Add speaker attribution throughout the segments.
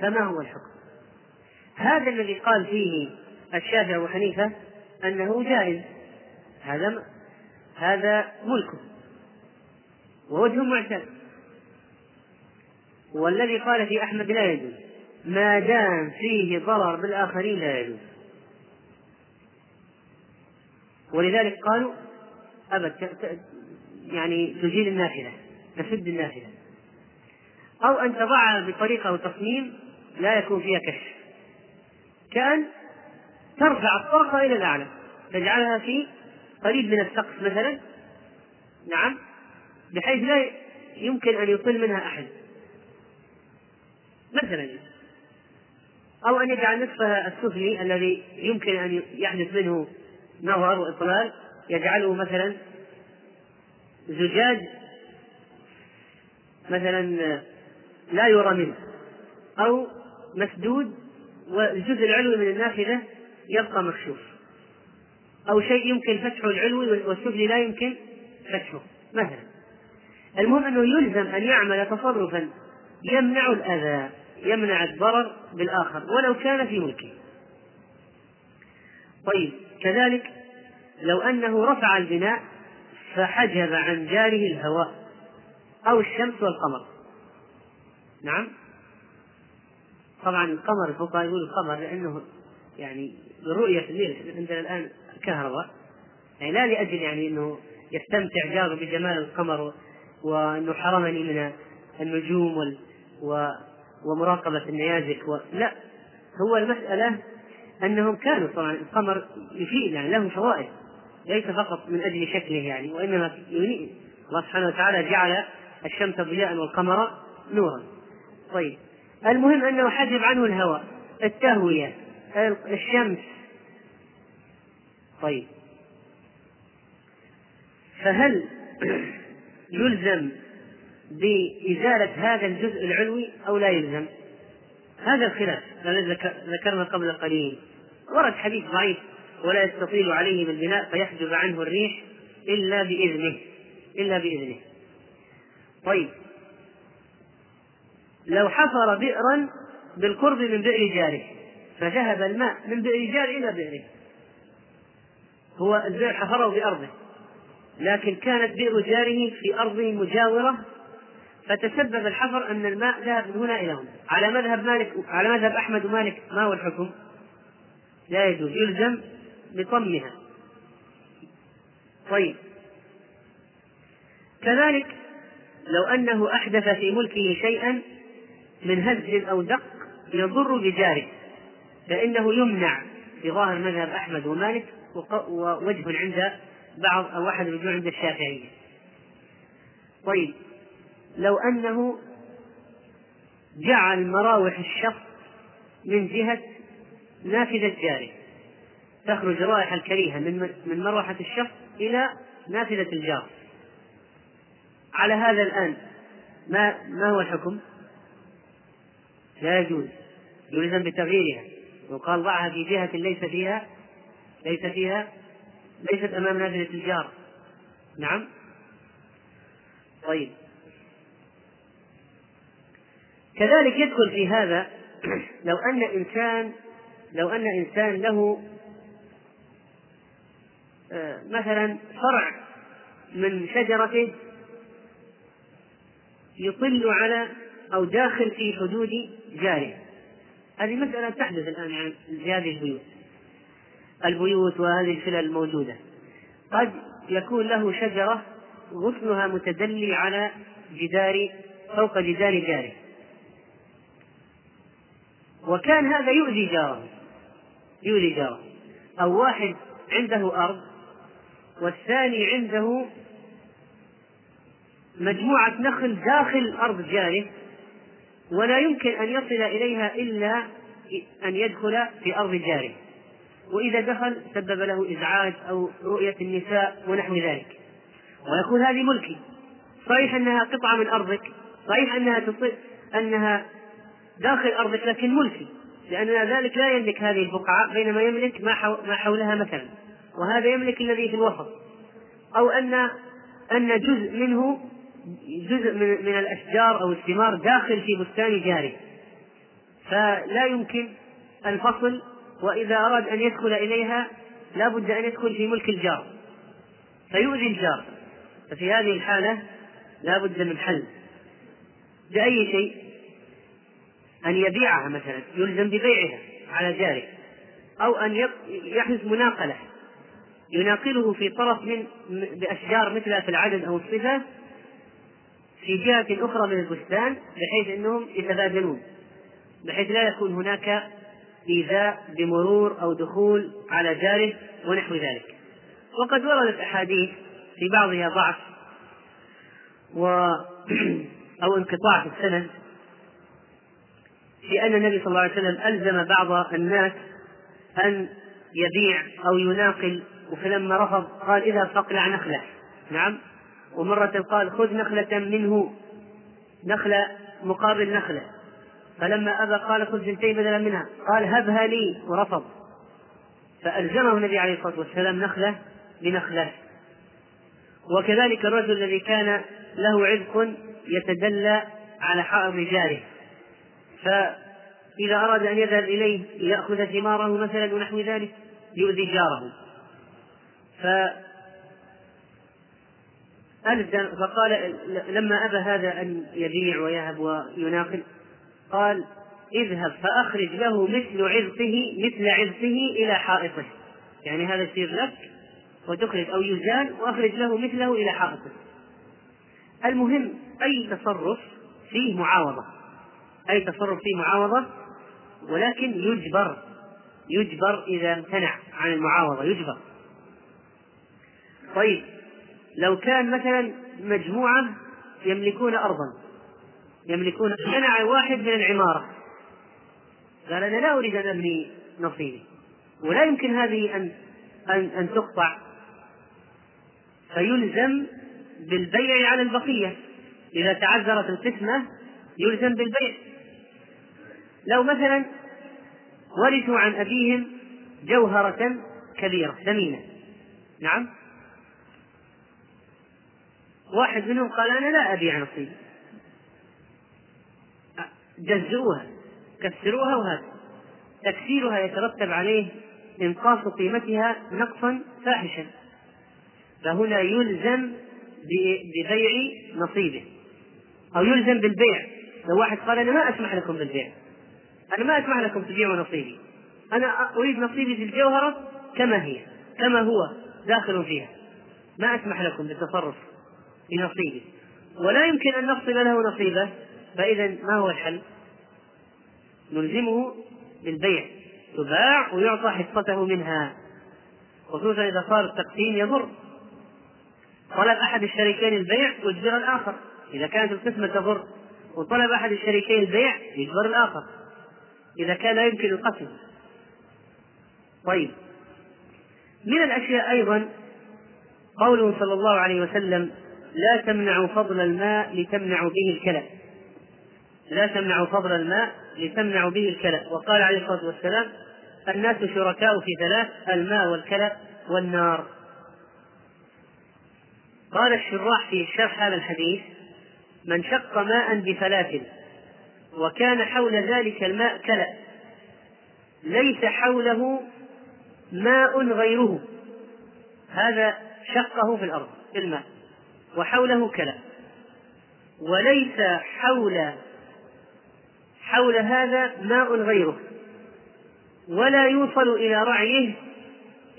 Speaker 1: فما هو الحكم؟ هذا الذي قال فيه الشافعي أبو حنيفة أنه جائز. هذا هذا ملكه ووجه معتد والذي قال في أحمد لا يجوز. ما دام فيه ضرر بالآخرين لا يجوز. ولذلك قالوا أبد يعني تزيل النافذة تسد النافذة أو أن تضعها بطريقة أو تصميم لا يكون فيها كشف. كأن ترفع الطرقة إلى الأعلى. تجعلها في قريب من السقف مثلا. نعم. بحيث لا يمكن أن يطل منها أحد. مثلا. أو أن يجعل نصفها السفلي الذي يمكن أن يحدث منه نظر وإطلال يجعله مثلا زجاج مثلا لا يرى منه. أو مسدود والجزء العلوي من النافذة يبقى مكشوف. أو شيء يمكن فتحه العلوي والسفلي لا يمكن فتحه مثلا. المهم أنه يلزم أن يعمل تصرفا. يمنع الأذى يمنع الضرر بالآخر ولو كان في ملكه. طيب كذلك لو أنه رفع البناء فحجب عن جاره الهواء أو الشمس والقمر. نعم؟ طبعا القمر الفقهاء يقول القمر لأنه يعني برؤية الليل عندنا الآن كهرباء يعني لا لأجل يعني أنه يستمتع جاره بجمال القمر وأنه حرمني من النجوم وال و ومراقبة النيازك و... لا. هو المسألة أنهم كانوا طبعا القمر يفيد يعني له فوائد ليس فقط من أجل شكله يعني وإنما ينيء الله سبحانه وتعالى جعل الشمس ضياء والقمر نورا. طيب. المهم أنه حجب عنه الهواء التهوية الشمس. طيب. فهل يلزم بإزالة هذا الجزء العلوي أو لا يلزم؟ هذا الخلاف الذي ذكرنا قبل قليل. ورد حديث ضعيف ولا يستطيل عليه بالبناء فيحجب عنه الريح إلا بإذنه إلا بإذنه. طيب. لو حفر بئرا بالقرب من بئر جاره فذهب الماء من بئر جار إلى بئره. هو البئر حفره بأرضه لكن كانت بئر جاره في أرض مجاورة فتسبب الحفر أن الماء ذهب من هنا إلى هنا. على مذهب مالك على مذهب أحمد ومالك ما هو الحكم؟ لا يجوز يلزم بطمها. طيب. كذلك لو أنه أحدث في ملكه شيئا من هز أو دق يضر بجاره فإنه يمنع في ظاهر مذهب أحمد ومالك ووجه عند بعض أو أحد الوجوه عند الشافعية طيب لو أنه جعل مراوح الشخص من جهة نافذة جاره تخرج رائحة الكريهة من من مروحة الشخص إلى نافذة الجار على هذا الآن ما ما هو الحكم؟ لا يجوز يلزم بتغييرها وقال ضعها في جهة ليس فيها ليس فيها ليست أمام نافذة الجار نعم؟ طيب. كذلك يدخل في هذا لو أن إنسان لو أن إنسان له آه، مثلا فرع من شجرته يطل على أو داخل في حدود جاره هذه مسألة تحدث الآن عن هذه البيوت. البيوت وهذه الفلل الموجودة. قد يكون له شجرة غصنها متدلي على جدار فوق جدار جاره وكان هذا يؤذي جاره. يؤذي جاره. أو واحد عنده أرض والثاني عنده مجموعة نخل داخل أرض جاره. ولا يمكن أن يصل إليها إلا أن يدخل في أرض جاره وإذا دخل سبب له إزعاج أو رؤية النساء ونحو ذلك. ويقول هذه ملكي. صحيح أنها قطعة من أرضك. صحيح أنها أنها داخل أرضك لكن ملكي. لأن ذلك لا يملك هذه البقعة بينما يملك ما حولها مثلا. وهذا يملك الذي في الوسط. أو أن أن جزء منه جزء من, الأشجار أو الثمار داخل في بستان جاره فلا يمكن الفصل وإذا أراد أن يدخل إليها لا بد أن يدخل في ملك الجار. فيؤذي الجار. ففي هذه الحالة لا بد من حل. بأي شيء؟ أن يبيعها مثلا يلزم ببيعها على جاره. أو أن يحدث مناقلة. يناقله في طرف من بأشجار مثلها في العدد أو الصفة في جهة أخرى من البستان بحيث أنهم يتبادلون بحيث لا يكون هناك إيذاء بمرور أو دخول على جاره ونحو ذلك. وقد وردت أحاديث في بعضها ضعف و أو انقطاع في السند في أن النبي صلى الله عليه وسلم ألزم بعض الناس أن يبيع أو يناقل فلما رفض قال إذهب فاقلع نخلة. نعم؟ ومرة قال خذ نخلة منه نخلة مقابل نخلة. فلما أبى قال خذ سنتين بدلا منها. قال هبها لي ورفض. فألزمه النبي عليه الصلاة والسلام نخلة بنخلة. وكذلك الرجل الذي كان له عذق يتدلى على حائط جاره. فإذا أراد أن يذهب إليه ليأخذ ثماره مثلا ونحو ذلك يؤذي جاره. فألزم فقال لما أبى هذا أن يبيع ويهب ويناقل قال اذهب فأخرج له مثل عرضه مثل عرضه إلى حائطه. يعني هذا يصير لك وتخرج أو يزال وأخرج له مثله إلى حائطه. المهم أي تصرف فيه معاوضة أي تصرف فيه معاوضة ولكن يجبر يجبر إذا امتنع عن المعاوضة يجبر. طيب لو كان مثلا مجموعة يملكون أرضا يملكون منع واحد من العمارة. قال أنا لا أريد أن أبني نصيبي ولا يمكن هذه أن أن أن تقطع. فيلزم بالبيع على البقية. إذا تعذرت القسمة يلزم بالبيع. لو مثلا ورثوا عن أبيهم جوهرة كبيرة ثمينة نعم؟ واحد منهم قال أنا لا أبيع نصيبي جزئوها كسروها وهذا. تكسيرها يترتب عليه إنقاص قيمتها نقصا فاحشا. فهنا يلزم ببيع نصيبه. أو يلزم بالبيع. لو واحد قال أنا ما أسمح لكم بالبيع. أنا ما أسمح لكم تبيعوا نصيبي. أنا أريد نصيبي في الجوهرة كما هي كما هو داخل فيها. ما أسمح لكم بالتصرف. بنصيبه ولا يمكن أن نفصل له نصيبه فإذا ما هو الحل؟ نلزمه بالبيع. تباع ويعطى حصته منها. خصوصا إذا صار التقسيم يضر. طلب أحد الشريكين البيع يجبر الآخر. إذا كانت القسمة تضر وطلب أحد الشريكين البيع يجبر الآخر. إذا كان لا يمكن القسم. طيب. من الأشياء أيضا قوله صلى الله عليه وسلم لا تمنعوا فضل الماء لتمنعوا به الكلى. لا تمنعوا فضل الماء لتمنعوا به الكلى. وقال عليه الصلاة والسلام الناس شركاء في ثلاث الماء والكلى والنار. قال الشراح في شرح هذا الحديث من شق ماء بفلاة وكان حول ذلك الماء كلأ ليس حوله ماء غيره. هذا شقه في الأرض في الماء. وحوله كلأ وليس حول حول هذا ماء غيره. ولا يوصل إلى رعيه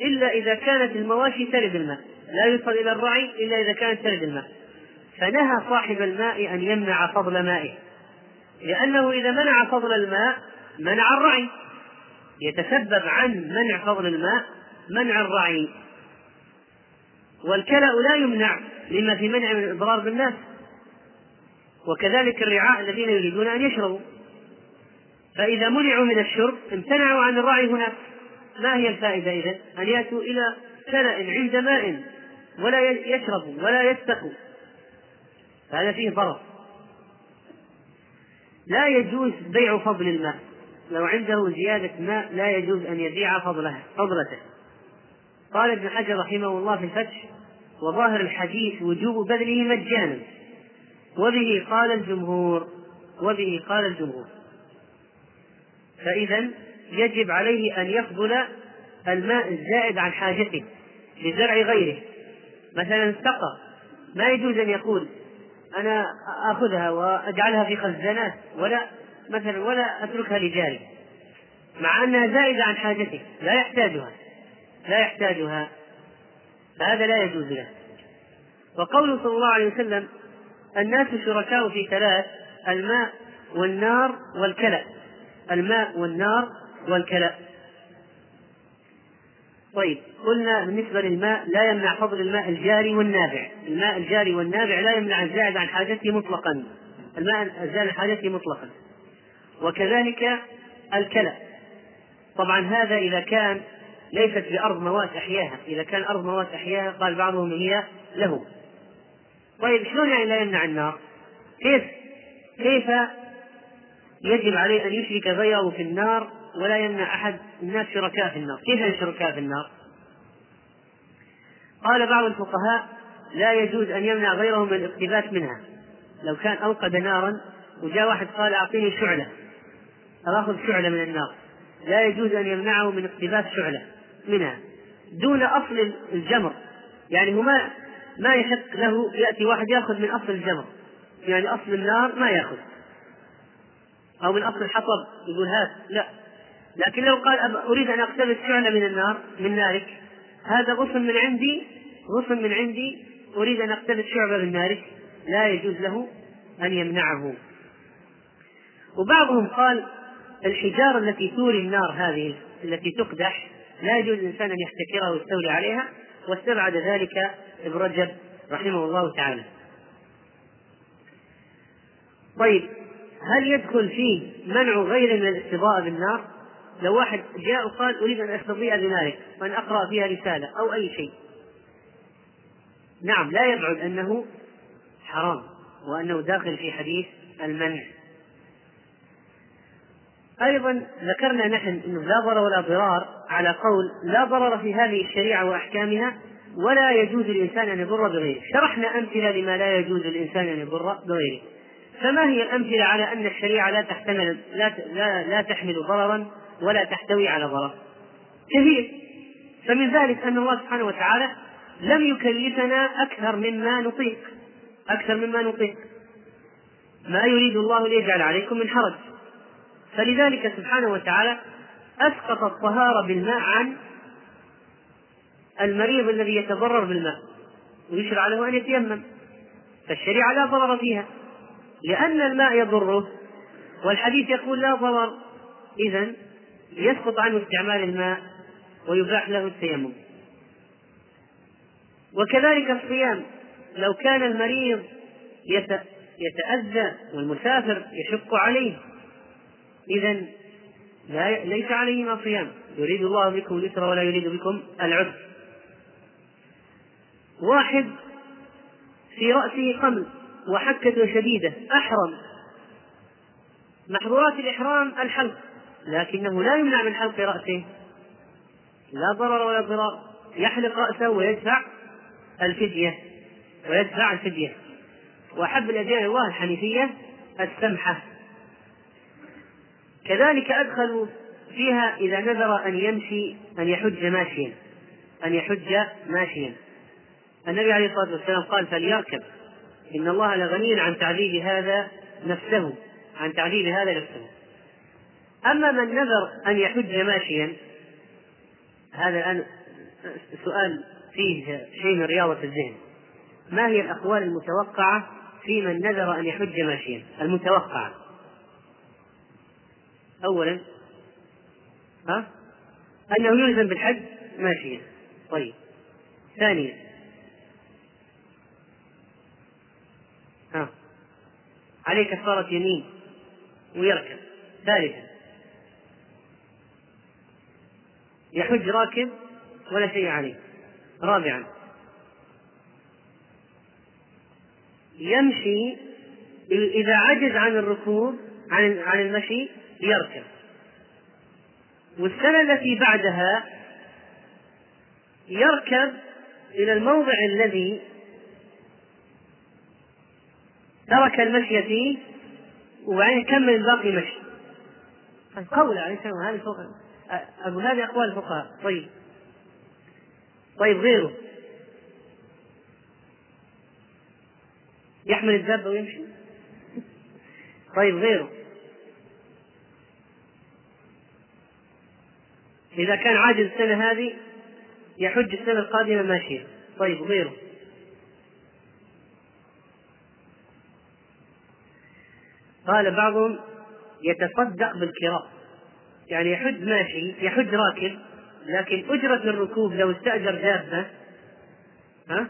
Speaker 1: إلا إذا كانت المواشي ترد الماء. لا يوصل إلى الرعي إلا إذا كانت ترد الماء. فنهى صاحب الماء أن يمنع فضل مائه. لأنه إذا منع فضل الماء منع الرعي. يتسبب عن منع فضل الماء منع الرعي. والكلأ لا يمنع لما في منع من الإضرار بالناس. وكذلك الرعاء الذين يريدون أن يشربوا. فإذا منعوا من الشرب امتنعوا عن الرعي هناك. ما هي الفائدة إذا أن يأتوا إلى كلأ عند ماء ولا يشربوا ولا يستقوا فهذا فيه ضرر. لا يجوز بيع فضل الماء. لو عنده زيادة ماء لا يجوز أن يبيع فضله فضلته. قال ابن حجر رحمه الله في الفتح وظاهر الحديث وجوب بذله مجانا وبه قال الجمهور وبه قال الجمهور. فإذا يجب عليه أن يفضل الماء الزائد عن حاجته لزرع غيره. مثلا سقى ما يجوز أن يقول أنا آخذها وأجعلها في خزانات ولا مثلا ولا أتركها لجاري مع أنها زائدة عن حاجته لا يحتاجها. لا يحتاجها. فهذا لا يجوز له. وقوله صلى الله عليه وسلم الناس شركاء في ثلاث الماء والنار والكلى الماء والنار والكلى طيب قلنا بالنسبة للماء لا يمنع فضل الماء الجاري والنابع. الماء الجاري والنابع لا يمنع الزائد عن حاجته مطلقا. الماء الزائد عن حاجته مطلقا. وكذلك الكلى طبعا هذا إذا كان ليست بأرض موات أحياها. إذا كان أرض موات أحياها قال بعضهم هي له. طيب شلون يعني لا يمنع النار؟ كيف؟ كيف يجب عليه أن يشرك غيره في النار ولا يمنع أحد الناس شركاء في النار؟ كيف شركاء في النار؟ قال بعض الفقهاء لا يجوز أن يمنع غيره من الاقتباس منها. لو كان أوقد نارا وجاء واحد قال أعطيني شعلة أو آخذ شعلة من النار. لا يجوز أن يمنعه من اقتباس شعلة. منها دون أصل الجمر. يعني هو ما ما يحق له يأتي واحد يأخذ من أصل الجمر. يعني أصل النار ما يأخذ. أو من أصل الحطب يقول هات لا. لكن لو قال أريد أن أقتبس شعلة من النار من نارك هذا غصن من عندي غصن من عندي أريد أن أقتبس شعبة من نارك لا يجوز له أن يمنعه. وبعضهم قال الحجارة التي توري النار هذه التي تقدح لا يجوز للإنسان أن يحتكرها ويستولي عليها واستبعد ذلك ابن رجب رحمه الله تعالى. طيب هل يدخل فيه منع غير من الاستضاءة بالنار؟ لو واحد جاء وقال أريد أن أستضيء بنارك وأن أقرأ فيها رسالة أو أي شيء. نعم لا يبعد أنه حرام وأنه داخل في حديث المنع. أيضا ذكرنا نحن أنه لا ضرر ولا ضرار على قول لا ضرر في هذه الشريعة وأحكامها ولا يجوز للإنسان أن يضر بغيره. شرحنا أمثلة لما لا يجوز للإنسان أن يضر بغيره. فما هي الأمثلة على أن الشريعة لا تحتمل لا لا, لا تحمل ضررا ولا تحتوي على ضرر؟ كثير. فمن ذلك أن الله سبحانه وتعالى لم يكلفنا أكثر مما نطيق. أكثر مما نطيق. ما يريد الله ليجعل عليكم من حرج. فلذلك سبحانه وتعالى أسقط الطهارة بالماء عن المريض الذي يتضرر بالماء ويشرع له أن يتيمم. فالشريعة لا ضرر فيها لأن الماء يضره والحديث يقول لا ضرر. إذا يسقط عنه استعمال الماء ويباح له التيمم. وكذلك الصيام لو كان المريض يتأذى والمسافر يشق عليه إذا لا ليس عليهما صيام. يريد الله بكم اليسر ولا يريد بكم العسر واحد في رأسه قمل وحكة شديدة أحرم. محظورات الإحرام الحلق لكنه لا يمنع من حلق رأسه. لا ضرر ولا ضرار. يحلق رأسه ويدفع الفدية ويدفع الفدية. وأحب الأديان الله الحنيفية السمحة. كذلك أدخلوا فيها إذا نذر أن يمشي أن يحج ماشيا أن يحج ماشيا. النبي عليه الصلاة والسلام قال فليركب. إن الله لغني عن تعذيب هذا نفسه عن تعذيب هذا نفسه. أما من نذر أن يحج ماشيا هذا الآن سؤال فيه شيء من رياضة الذهن. ما هي الأقوال المتوقعة في من نذر أن يحج ماشيا؟ المتوقعة. أولا ها؟ أنه يلزم بالحج ماشيا. طيب. ثانيا. ها. عليه كفارة يمين ويركب. ثالثا. يحج راكب ولا شيء عليه. رابعا. يمشي إذا عجز عن الركوب عن عن المشي يركب. والسنة التي بعدها يركب إلى الموضع الذي ترك المشي فيه وبعدين يكمل الباقي مشي. القول عليه السلام هذه أقول هذه أقوال الفقهاء. طيب. طيب غيره. يحمل الدابة ويمشي؟ طيب غيره. إذا كان عاجز السنة هذه يحج السنة القادمة ماشية طيب غيره قال بعضهم يتصدق بالكراء يعني يحج ماشي يحج راكب لكن أجرة الركوب لو استأجر دابة ها؟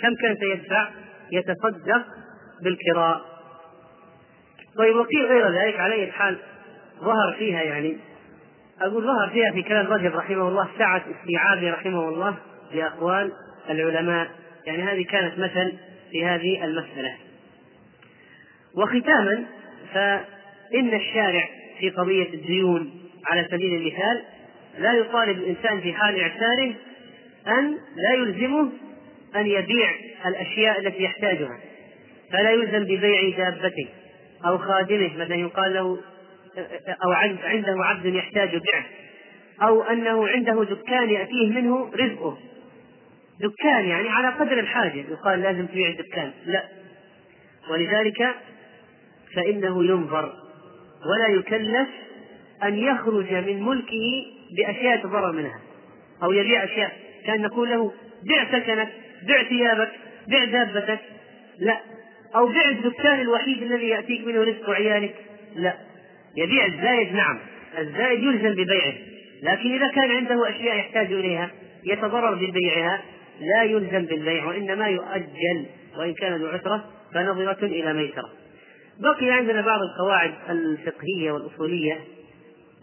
Speaker 1: كم كان سيدفع؟ يتصدق بالكراء طيب وقيل غير ذلك على أي حال ظهر فيها يعني أقول ظهر فيها في كلام رجب رحمه الله سعة استيعابه رحمه الله لأقوال العلماء. يعني هذه كانت مثل في هذه المسألة. وختاما فإن الشارع في قضية الديون على سبيل المثال لا يطالب الإنسان في حال إعساره أن لا يلزمه أن يبيع الأشياء التي يحتاجها. فلا يلزم ببيع دابته أو خادمه. مثلا يقال له أو عنده عبد يحتاج بعه. أو أنه عنده دكان يأتيه منه رزقه. دكان يعني على قدر الحاجة. يقال لازم تبيع الدكان. لا. ولذلك فإنه ينظر. ولا يكلف أن يخرج من ملكه بأشياء يتضرر منها. أو يبيع أشياء. كان نقول له بع سكنك بع ثيابك بع دابتك. لا. أو بع الدكان الوحيد الذي يأتيك منه رزق عيالك. لا. يبيع الزايد نعم. الزايد يلزم ببيعه. لكن إذا كان عنده أشياء يحتاج إليها يتضرر ببيعها لا يلزم بالبيع وإنما يؤجل وإن كان ذو عسرة فنظرة إلى ميسرة. بقي عندنا بعض القواعد الفقهية والأصولية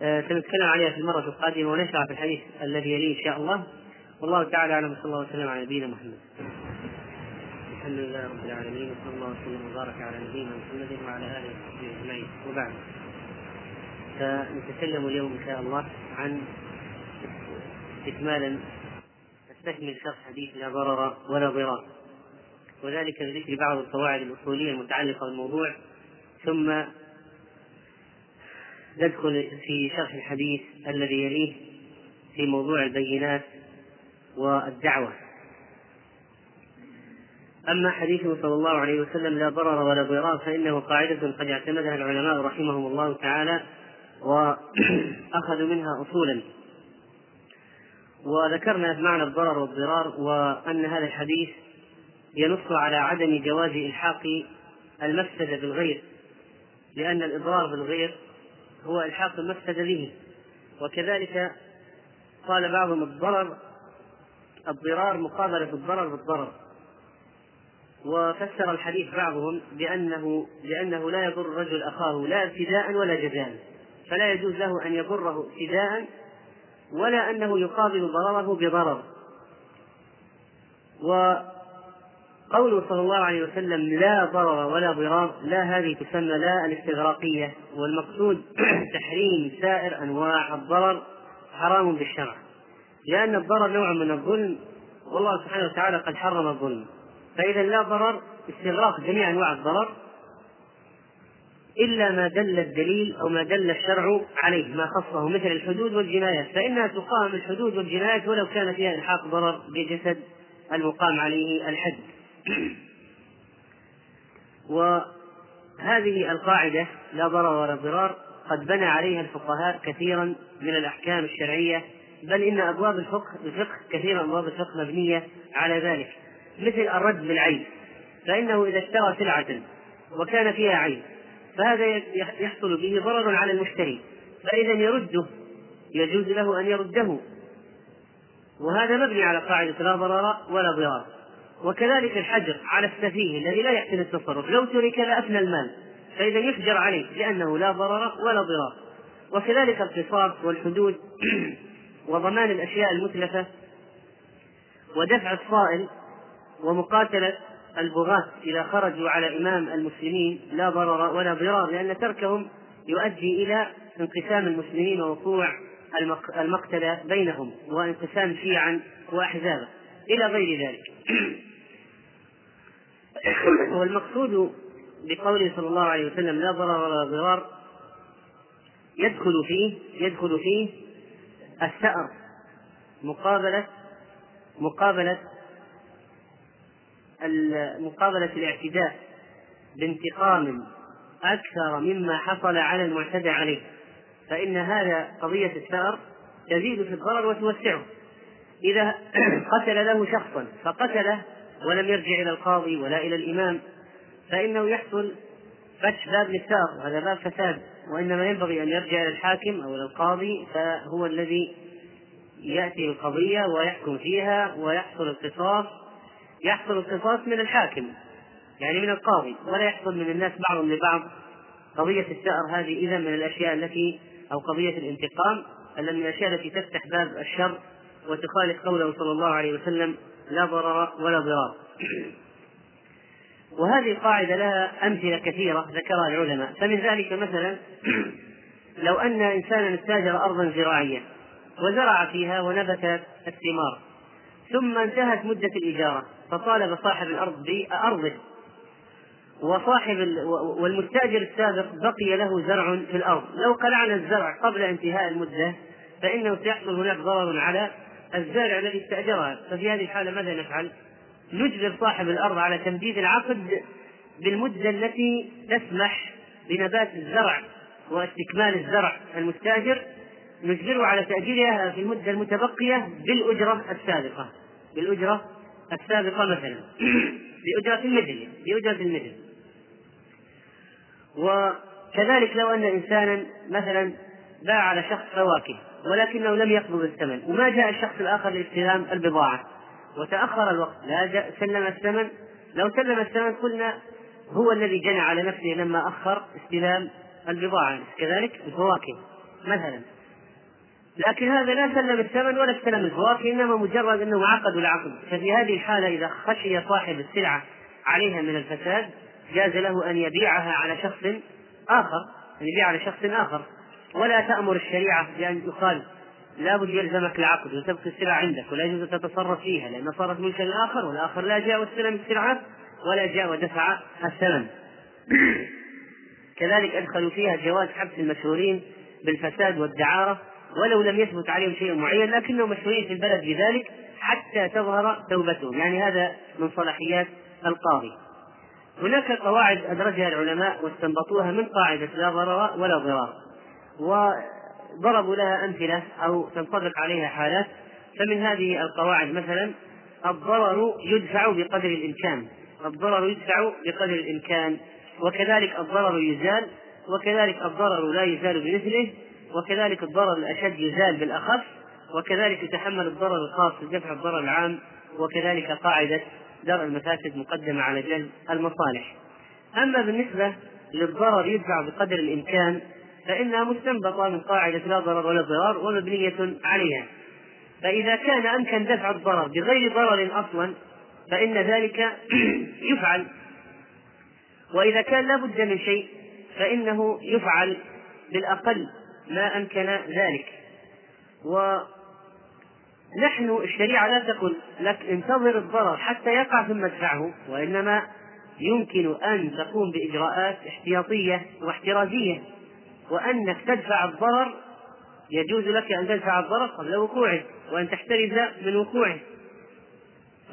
Speaker 1: آه، سنتكلم عليها في المرة القادمة ونشرع في الحديث الذي يليه إن شاء الله. والله تعالى أعلم صلى الله وسلم على نبينا محمد. الحمد لله رب العالمين وصلى الله وسلم وبارك على نبينا محمد وعلى آله وصحبه أجمعين. وبعد. فنتكلم اليوم إن شاء الله عن استكمالا نستكمل شرح حديث لا ضرر ولا ضرار. وذلك بذكر بعض القواعد الأصولية المتعلقة بالموضوع. ثم ندخل في شرح الحديث الذي يليه في موضوع البينات والدعوة. أما حديثه صلى الله عليه وسلم لا ضرر ولا ضرار فإنه قاعدة قد اعتمدها العلماء رحمهم الله تعالى وأخذوا منها أصولا. وذكرنا معنى الضرر والضرار وأن هذا الحديث ينص على عدم جواز إلحاق المفسدة بالغير لأن الإضرار بالغير هو إلحاق المفسدة به. وكذلك قال بعضهم الضرر الضرار مقابلة الضرر بالضرر. وفسر الحديث بعضهم بأنه لأنه لا يضر الرجل أخاه لا ابتداء ولا جزاء. فلا يجوز له أن يضره ابتداء ولا أنه يقابل ضرره بضرر. وقوله صلى الله عليه وسلم لا ضرر ولا ضرار لا هذه تسمى لا الاستغراقية والمقصود تحريم سائر أنواع الضرر حرام بالشرع. لأن الضرر نوع من الظلم والله سبحانه وتعالى قد حرم الظلم. فإذا لا ضرر استغراق جميع أنواع الضرر إلا ما دل الدليل أو ما دل الشرع عليه ما خصه مثل الحدود والجنايات. فإنها تقام الحدود والجنايات ولو كان فيها إلحاق ضرر بجسد المقام عليه الحد. وهذه القاعدة لا ضرر ولا ضرار قد بنى عليها الفقهاء كثيرا من الأحكام الشرعية بل إن أبواب الفقه الفقه كثيرا أبواب الفقه مبنية على ذلك. مثل الرد بالعين فإنه إذا اشترى سلعة وكان فيها عين فهذا يحصل به ضرر على المشتري فإذا يرده يجوز له أن يرده. وهذا مبني على قاعدة لا ضرر ولا ضرار. وكذلك الحجر على السفيه الذي لا يحسن التصرف. لو ترك لأفنى المال فإذا يحجر عليه لأنه لا ضرر ولا ضرار. وكذلك القصاص والحدود وضمان الأشياء المتلفة ودفع الصائل ومقاتلة البغاة إذا خرجوا على إمام المسلمين لا ضرر ولا ضرار لأن تركهم يؤدي إلى انقسام المسلمين ووقوع المقتلة بينهم وانقسام شيعا وأحزابا إلى غير ذلك. والمقصود بقوله صلى الله عليه وسلم لا ضرر ولا ضرار يدخل فيه يدخل فيه الثأر مقابلة مقابلة مقابلة الاعتداء بانتقام أكثر مما حصل على المعتدى عليه فإن هذا قضية الثأر تزيد في الضرر وتوسعه. إذا قتل له شخصا فقتله ولم يرجع إلى القاضي ولا إلى الإمام فإنه يحصل فتح باب للثأر وهذا باب فساد وإنما ينبغي أن يرجع إلى الحاكم أو إلى القاضي فهو الذي يأتي القضية ويحكم فيها ويحصل القصاص يحصل القصاص من الحاكم يعني من القاضي ولا يحصل من الناس بعضهم لبعض. قضية الثأر هذه إذا من الأشياء التي أو قضية الانتقام من الأشياء التي تفتح باب الشر وتخالف قوله صلى الله عليه وسلم لا ضرر ولا ضرار. وهذه القاعدة لها أمثلة كثيرة ذكرها العلماء. فمن ذلك مثلا لو أن إنسانا استاجر أرضا زراعية وزرع فيها ونبتت الثمار ثم انتهت مدة الإجارة فطالب صاحب الأرض بأرضه وصاحب والمستاجر السابق بقي له زرع في الأرض. لو قلعنا الزرع قبل انتهاء المدة فإنه سيحصل هناك ضرر على الزارع الذي استأجرها. ففي هذه الحالة ماذا نفعل؟ نجبر صاحب الأرض على تمديد العقد بالمدة التي تسمح بنبات الزرع واستكمال الزرع المستاجر نجبره على تأجيرها في المدة المتبقية بالأجرة السابقة. بالأجرة السابقة مثلا. بأجرة المثل بأجرة المثل وكذلك لو أن إنسانا مثلا باع على شخص فواكه ولكنه لم يقبض الثمن وما جاء الشخص الآخر لاستلام البضاعة وتأخر الوقت لا جاء سلم الثمن. لو سلم الثمن قلنا هو الذي جنى على نفسه لما أخر استلام البضاعة كذلك الفواكه مثلا. لكن هذا لا سلم الثمن ولا استلم الفواكه انما مجرد أنه عقد العقد. ففي هذه الحالة إذا خشي صاحب السلعة عليها من الفساد جاز له أن يبيعها على شخص آخر أن يبيع على شخص آخر. ولا تأمر الشريعة بأن يقال لابد يلزمك العقد وتبقي السلعة عندك ولا يجوز أن تتصرف فيها لأن صارت ملكا للاخر والآخر لا جاء واستلم السلعة ولا جاء ودفع الثمن. كذلك أدخلوا فيها جواز حبس المشهورين بالفساد والدعارة ولو لم يثبت عليهم شيء معين لكنهم مشهورين في البلد بذلك حتى تظهر توبتهم. يعني هذا من صلاحيات القاضي. هناك قواعد أدرجها العلماء واستنبطوها من قاعدة لا ضرر ولا ضرار. وضربوا لها أمثلة أو تنطبق عليها حالات. فمن هذه القواعد مثلا الضرر يدفع بقدر الإمكان. الضرر يدفع بقدر الإمكان. وكذلك الضرر يزال. وكذلك الضرر لا يزال بمثله. وكذلك الضرر الأشد يزال بالأخف وكذلك يتحمل الضرر الخاص لدفع الضرر العام وكذلك قاعدة درء المفاسد مقدمة على جلب المصالح. أما بالنسبة للضرر يدفع بقدر الإمكان فإنها مستنبطة من قاعدة لا ضرر ولا ضرار ومبنية عليها. فإذا كان أمكن دفع الضرر بغير ضرر أصلا فإن ذلك يفعل. وإذا كان لا بد من شيء فإنه يفعل بالأقل. ما أمكن ذلك. ونحن الشريعة لا تقول لك انتظر الضرر حتى يقع ثم ادفعه وإنما يمكن أن تقوم بإجراءات احتياطية واحترازية. وأنك تدفع الضرر يجوز لك أن تدفع الضرر قبل وقوعه وأن تحترز من وقوعه.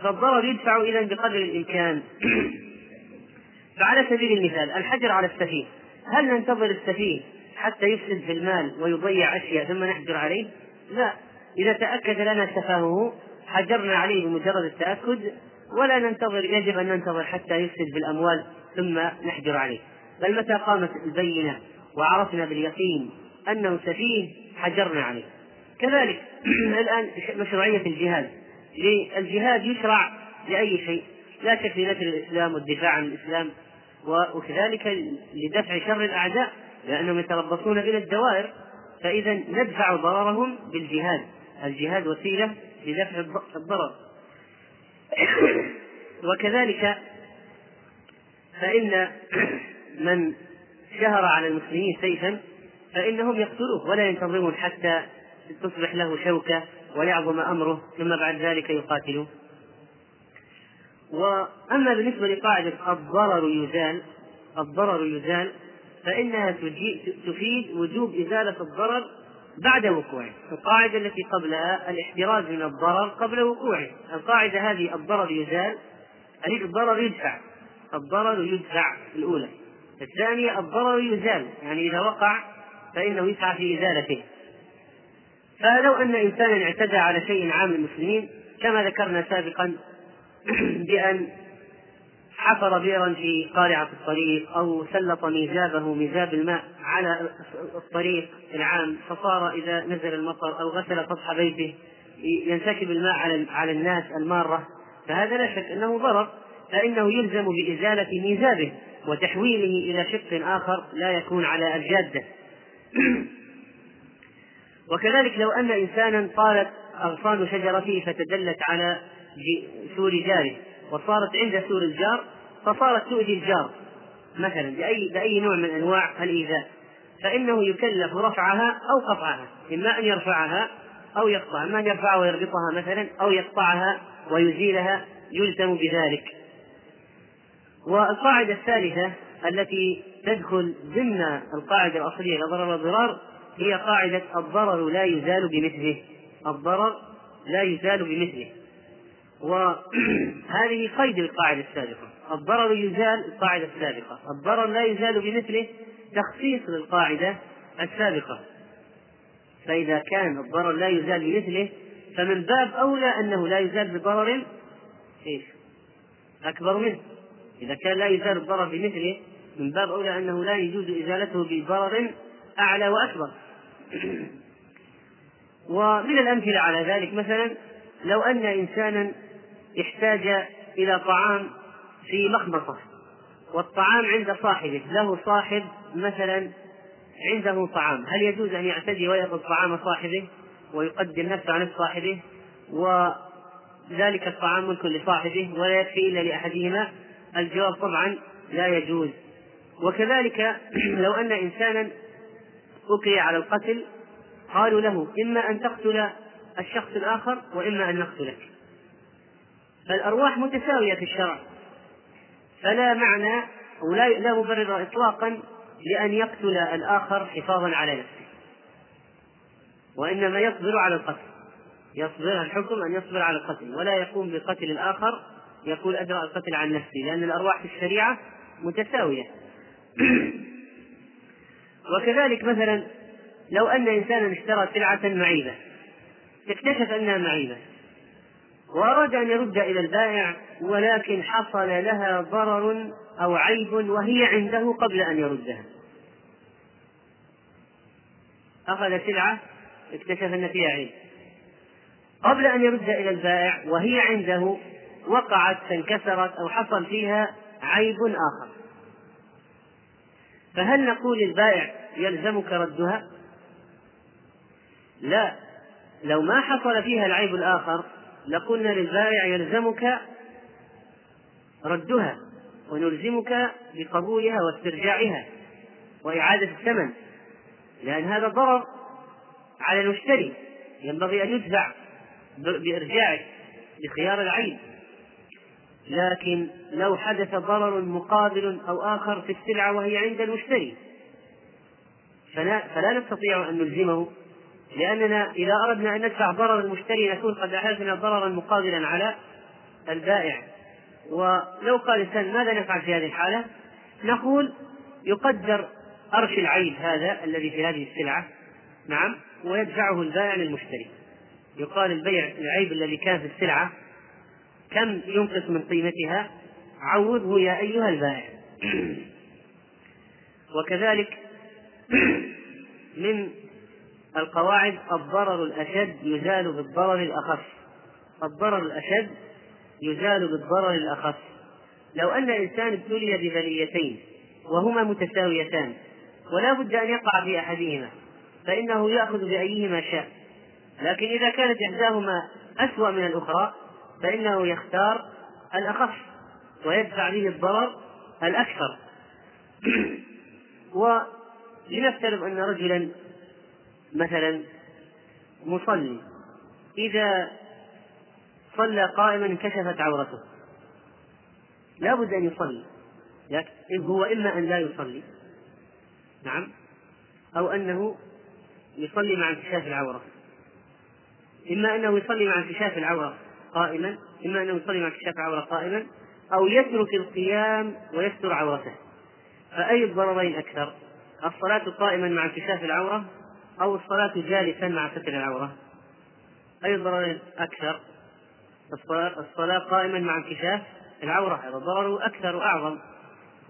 Speaker 1: فالضرر يدفع إذا بقدر الإمكان. فعلى سبيل المثال الحجر على السفيه. هل ننتظر السفيه حتى يفسد في المال ويضيع أشياء ثم نحجر عليه؟ لا. إذا تأكد لنا سفاهه حجرنا عليه بمجرد التأكد ولا ننتظر يجب أن ننتظر حتى يفسد بالأموال ثم نحجر عليه. بل متى قامت البينة وعرفنا باليقين أنه سفيه حجرنا عليه. كذلك الآن مشروعية الجهاد. الجهاد يشرع لأي شيء لا شك في نشر الإسلام والدفاع عن الإسلام وكذلك لدفع شر الأعداء. لأنهم يتربصون بنا الدوائر فإذا ندفع ضررهم بالجهاد. الجهاد وسيلة لدفع الضرر. وكذلك فإن من شهر على المسلمين سيفا فإنهم يقتلوه ولا ينتظرون حتى تصبح له شوكة ويعظم أمره ثم بعد ذلك يقاتلوه وأما بالنسبة لقاعدة الضرر يزال الضرر يزال فإنها تفيد وجوب إزالة الضرر بعد وقوعه. القاعدة التي قبلها الاحتراز من الضرر قبل وقوعه. القاعدة هذه الضرر يزال الضرر يدفع. الضرر يدفع الأولى. الثانية الضرر يزال. يعني إذا وقع فإنه يسعى في إزالته. فلو أن إنسانا اعتدى على شيء عام المسلمين كما ذكرنا سابقا بأن حفر بئرا في قارعة الطريق أو سلط ميزابه ميزاب الماء على الطريق العام فصار إذا نزل المطر أو غسل سطح بيته ينسكب الماء على على الناس المارة فهذا لا شك أنه ضرر فإنه يلزم بإزالة ميزابه وتحويله إلى شق آخر لا يكون على الجادة. وكذلك لو أن إنسانا طالت أغصان شجرته فتدلت على سور جاره وصارت عند سور الجار فصارت تؤذي الجار مثلا بأي بأي نوع من أنواع الإيذاء فإنه يكلف رفعها أو قطعها إما أن يرفعها أو يقطعها إما أن يرفعها ويربطها مثلا أو يقطعها ويزيلها يلزم بذلك. والقاعدة الثالثة التي تدخل ضمن القاعدة الأصلية لا ضرر ضرار هي قاعدة الضرر لا يزال بمثله. الضرر لا يزال بمثله. وهذه قيد القاعدة السابقة. الضرر يزال القاعدة السابقة. الضرر لا يزال بمثله تخصيص للقاعدة السابقة. فإذا كان الضرر لا يزال بمثله فمن باب أولى أنه لا يزال بضرر إيش؟ أكبر منه. إذا كان لا يزال الضرر بمثله من باب أولى أنه لا يجوز إزالته بضرر أعلى وأكبر. ومن الأمثلة على ذلك مثلا لو أن إنسانا احتاج إلى طعام في مخمصة والطعام عند صاحبه. له صاحب مثلا عنده طعام. هل يجوز أن يعتدي ويأخذ طعام صاحبه ويقدم نفسه عن صاحبه؟ وذلك الطعام ملك لصاحبه ولا يكفي إلا لأحدهما؟ الجواب طبعا لا يجوز. وكذلك لو أن إنسانا أكري على القتل قالوا له إما أن تقتل الشخص الآخر وإما أن نقتلك. فالأرواح متساوية في الشرع. فلا معنى ولا لا مبرر إطلاقا لأن يقتل الآخر حفاظا على نفسه. وإنما يصبر على القتل. يصبر الحكم أن يصبر على القتل. ولا يقوم بقتل الآخر يقول أدرأ القتل عن نفسي لأن الأرواح في الشريعة متساوية. وكذلك مثلا لو أن إنسانا اشترى سلعة معيبة اكتشف أنها معيبة وأراد أن يرد إلى البائع ولكن حصل لها ضرر أو عيب وهي عنده قبل أن يردها. أخذ سلعة اكتشف أن فيها عيب. قبل أن يرد إلى البائع وهي عنده وقعت فانكسرت أو حصل فيها عيب آخر. فهل نقول للبائع يلزمك ردها؟ لا. لو ما حصل فيها العيب الآخر لقلنا للبائع يلزمك ردها ونلزمك بقبولها واسترجاعها وإعادة الثمن لأن هذا ضرر على المشتري ينبغي أن يدفع بإرجاعه بخيار العيب لكن لو حدث ضرر مقابل أو آخر في السلعة وهي عند المشتري فلا, فلا نستطيع أن نلزمه لأننا إذا أردنا أن ندفع ضرر المشتري نكون قد أحدثنا ضررا مقابلا على البائع. ولو قال الإنسان ماذا نفعل في هذه الحالة؟ نقول يقدر أرش العيب هذا الذي في هذه السلعة نعم ويدفعه البائع للمشتري. يقال البيع العيب الذي كان في السلعة كم ينقص من قيمتها؟ عوضه يا أيها البائع. وكذلك من القواعد الضرر الأشد يزال بالضرر الأخف. الضرر الأشد يزال بالضرر الأخف. لو أن إنسان ابتلي ببليتين وهما متساويتان ولا بد أن يقع في أحدهما فإنه يأخذ بأيهما شاء. لكن إذا كانت إحداهما أسوأ من الأخرى فإنه يختار الأخف ويدفع به الضرر الأكثر. ولنفترض أن رجلا مثلا مصلي إذا صلى قائما انكشفت عورته لا بد أن يصلي لكن هو إما أن لا يصلي نعم أو أنه يصلي مع انكشاف العورة. إما أنه يصلي مع انكشاف العورة قائما إما أنه يصلي مع انكشاف العورة قائما أو يترك القيام ويستر عورته. فأي الضررين أكثر؟ الصلاة قائما مع انكشاف العورة أو الصلاة جالسا مع ستر العورة. أي الضررين أكثر. الصلاة قائما مع انكشاف العورة. هذا ضرره أكثر وأعظم.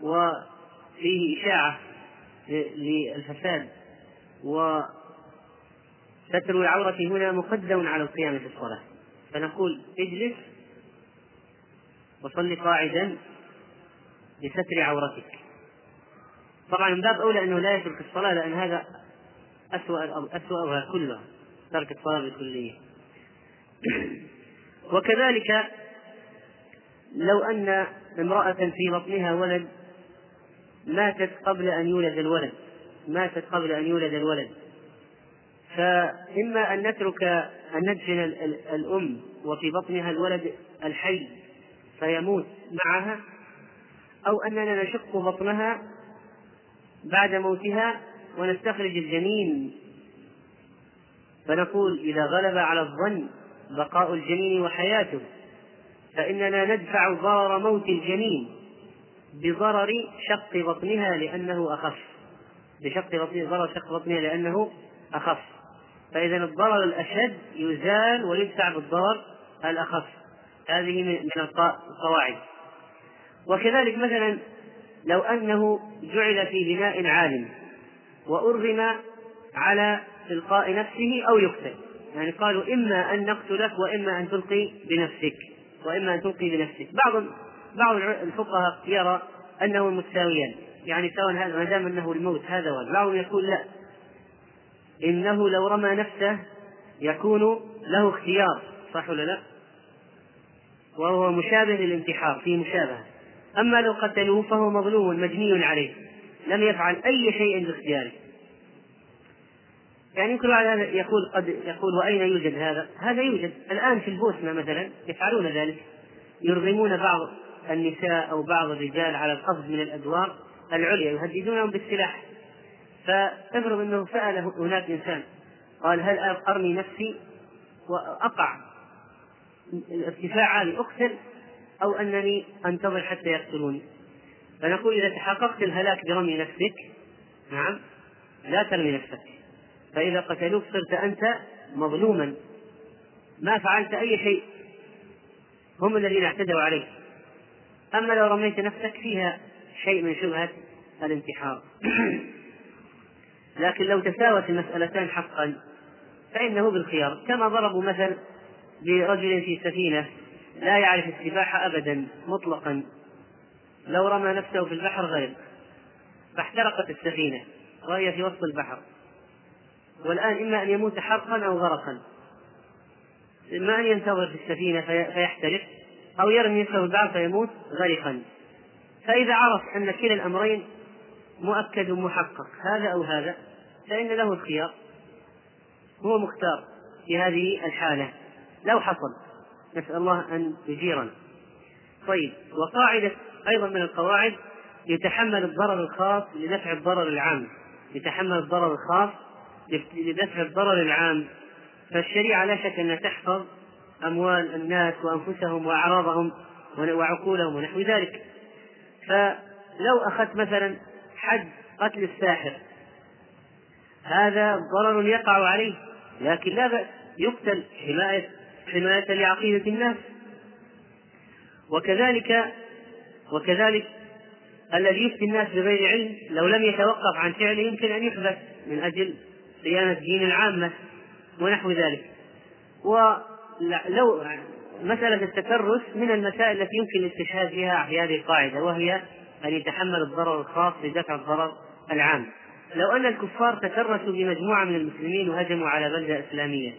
Speaker 1: وفيه إشاعة للفساد. وستر العورة هنا مقدم على القيام في الصلاة. فنقول اجلس وصل قاعدا لستر عورتك. طبعا من باب أولى أنه لا يترك الصلاة لأن هذا أسوأ أسوأها كلها ترك الصلاة بالكلية وكذلك لو أن امرأة في بطنها ولد ماتت قبل أن يولد الولد ماتت قبل أن يولد الولد. فإما أن نترك أن ندفن الأم وفي بطنها الولد الحي فيموت معها أو أننا نشق بطنها بعد موتها ونستخرج الجنين. فنقول إذا غلب على الظن بقاء الجنين وحياته فإننا ندفع ضرر موت الجنين بضرر شق بطنها لأنه أخف. بشق بطنها ضرر شق بطنها لأنه أخف. فإذا الضرر الأشد يزال ويدفع بالضرر الأخف. هذه من القواعد. وكذلك مثلا لو أنه جعل في بناء عالم وأرغم على إلقاء نفسه أو يقتل. يعني قالوا إما أن نقتلك وإما أن تلقي بنفسك. وإما أن تلقي بنفسك. بعض بعض الفقهاء يرى أنه متساويان. يعني سواء هذا ما دام أنه الموت هذا وهذا. بعضهم يقول لا. إنه لو رمى نفسه يكون له اختيار. صح ولا لا؟ وهو مشابه للانتحار. فيه مشابهة. أما لو قتلوه فهو مظلوم مجني عليه. لم يفعل أي شيء باختياره يعني يمكن هذا يقول قد يقول وأين يوجد هذا؟ هذا يوجد. الآن في البوسنة مثلا يفعلون ذلك. يرغمون بعض النساء أو بعض الرجال على القفز من الأدوار العليا يهددونهم بالسلاح. فافرض أنه سأل هناك إنسان قال هل أرمي نفسي وأقع ارتفاع عالي أقتل أو أنني أنتظر حتى يقتلوني؟ فنقول إذا تحققت الهلاك برمي نفسك نعم لا ترمي نفسك. فإذا قتلوك صرت أنت مظلوما. ما فعلت أي شيء. هم الذين اعتدوا عليك. أما لو رميت نفسك فيها شيء من شبهة الانتحار. لكن لو تساوت المسألتان حقا فإنه بالخيار. كما ضربوا مثل برجل في سفينة لا يعرف السباحة أبدا مطلقا. لو رمى نفسه في البحر غرق فاحترقت السفينة وهي في وسط البحر. والآن إما أن يموت حرقا أو غرقا. إما أن ينتظر في السفينة فيحترق أو يرمي نفسه في البحر فيموت غرقا. فإذا عرف أن كلا الأمرين مؤكد محقق هذا أو هذا فإن له الخيار. هو مختار في هذه الحالة. لو حصل نسأل الله أن يجيرنا. طيب وقاعدة أيضا من القواعد يتحمل الضرر الخاص لدفع الضرر العام. يتحمل الضرر الخاص لدفع الضرر العام. فالشريعة لا شك أنها تحفظ أموال الناس وأنفسهم وأعراضهم وعقولهم ونحو ذلك. فلو أخذت مثلا حد قتل الساحر هذا ضرر يقع عليه لكن لا بأس يقتل حماية حماية لعقيدة الناس. وكذلك وكذلك الذي يفتي الناس بغير علم لو لم يتوقف عن فعله يمكن أن يحبس من أجل صيانة دين العامة ونحو ذلك. ولو مسألة التكرس من المسائل التي يمكن الاستشهاد بها في هذه القاعدة وهي أن يتحمل الضرر الخاص لدفع الضرر العام. لو أن الكفار تكرسوا بمجموعة من المسلمين وهجموا على بلدة إسلامية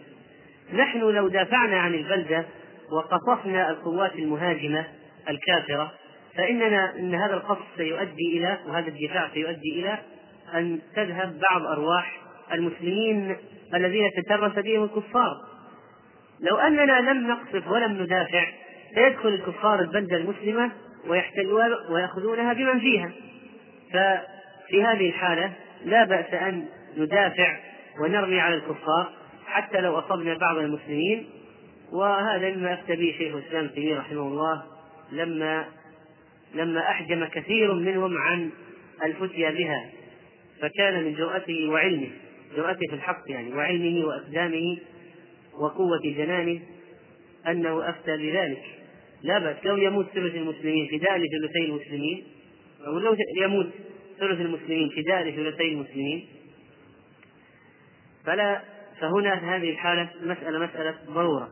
Speaker 1: نحن لو دافعنا عن البلدة وقصفنا القوات المهاجمة الكافرة فإننا إن هذا القصف سيؤدي إلى وهذا الدفاع سيؤدي إلى أن تذهب بعض أرواح المسلمين الذين تكرس بهم الكفار. لو أننا لم نقصف ولم ندافع سيدخل الكفار البلدة المسلمة ويحتلون ويأخذونها بمن فيها. ففي هذه الحالة لا بأس أن ندافع ونرمي على الكفار حتى لو أصبنا بعض المسلمين. وهذا مما أفتى به شيخ الإسلام تيمية رحمه الله لما لما أحجم كثير منهم عن الفتيا بها فكان من جرأته وعلمه جرأته في الحق يعني وعلمه وأقدامه وقوة جنانه أنه أفتى بذلك. لا بأس لو يموت ثلث المسلمين فداء لثلثي المسلمين أو لو يموت ثلث المسلمين فداء لثلثي المسلمين فلا فهنا هذه الحالة مسألة مسألة ضرورة.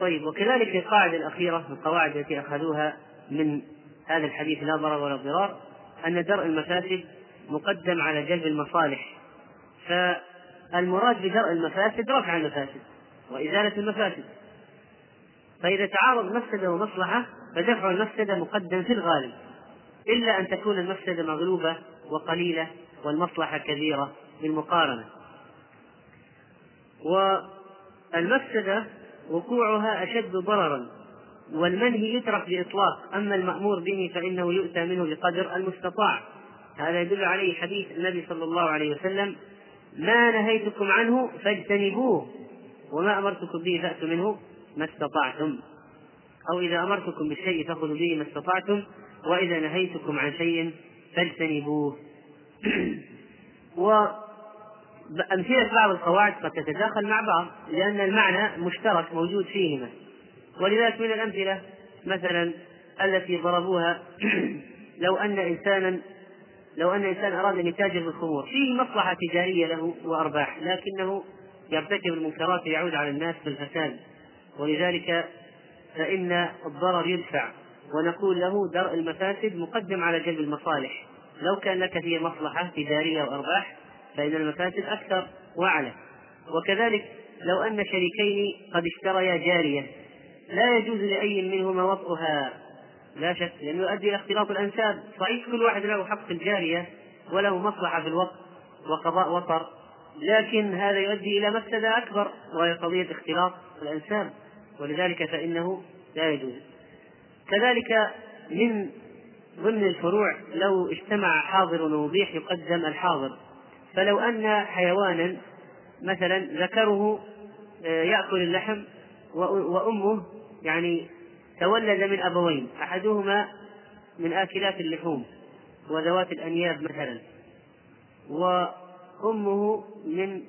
Speaker 1: طيب وكذلك القاعدة الأخيرة القواعد التي أخذوها من هذا الحديث لا ضرر ولا ضرار أن درء المفاسد مقدم على جلب المصالح. فالمراد بدرء المفاسد رفع المفاسد وإزالة المفاسد. فإذا تعارض مفسدة ومصلحة فدفع المفسدة مقدم في الغالب إلا أن تكون المفسدة مغلوبة وقليلة والمصلحة كبيرة بالمقارنة. والمفسدة وقوعها أشد ضررا. والمنهي يترك بإطلاق. أما المأمور به فإنه يؤتى منه بقدر المستطاع. هذا يدل عليه حديث النبي صلى الله عليه وسلم ما نهيتكم عنه فاجتنبوه وما أمرتكم به فأتوا منه ما استطعتم. أو إذا أمرتكم بالشيء فخذوا به ما استطعتم وإذا نهيتكم عن شيء فاجتنبوه. وأمثلة بعض القواعد قد تتداخل مع بعض لأن المعنى مشترك موجود فيهما. ولذلك من الأمثلة مثلا التي ضربوها لو أن إنسانا لو أن إنسان أراد أن يتاجر بالخمور. فيه مصلحة تجارية له وأرباح لكنه يرتكب المنكرات ويعود على الناس بالفساد ولذلك فإن الضرر يدفع. ونقول له درء المفاسد مقدم على جلب المصالح. لو كان لك فيه مصلحة تجارية وأرباح فإن المفاسد أكثر وأعلى. وكذلك لو أن شريكين قد اشتريا جارية لا يجوز لأي منهما وطئها. لا شك لأنه يؤدي إلى اختلاط الأنساب. صحيح كل واحد له حق في الجارية وله مصلحة في الوقت وقضاء وطر لكن هذا يؤدي إلى مفسدة أكبر وهي قضية اختلاط الأنساب. ولذلك فإنه لا يجوز. كذلك من ضمن الفروع لو اجتمع حاضر ومبيح يقدم الحاضر. فلو أن حيوانا مثلا ذكره آه، يأكل اللحم وأمه يعني تولد من أبوين أحدهما من آكلات اللحوم وذوات الأنياب مثلا وأمه من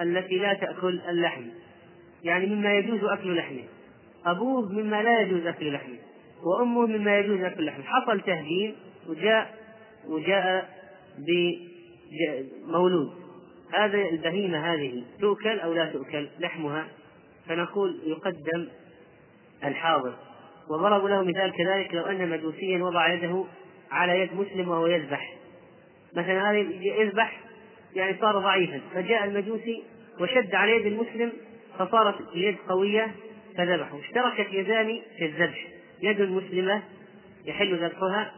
Speaker 1: التي لا تأكل اللحم يعني مما يجوز أكل لحمه أبوه مما لا يجوز أكل لحمه وأمه مما يجوز أكل لحمه. حصل تهجين وجاء وجاء بمولود هذا البهيمة هذه تؤكل أو لا تؤكل لحمها؟ فنقول يقدم الحاضر. وضربوا له مثال كذلك لو أن مجوسيا وضع يده على يد مسلم وهو يذبح. مثلا هذا يذبح يعني صار ضعيفا فجاء المجوسي وشد على يد المسلم فصارت اليد قوية فذبحه. اشتركت يدان في الذبح. يد مسلمة يحل ذبحها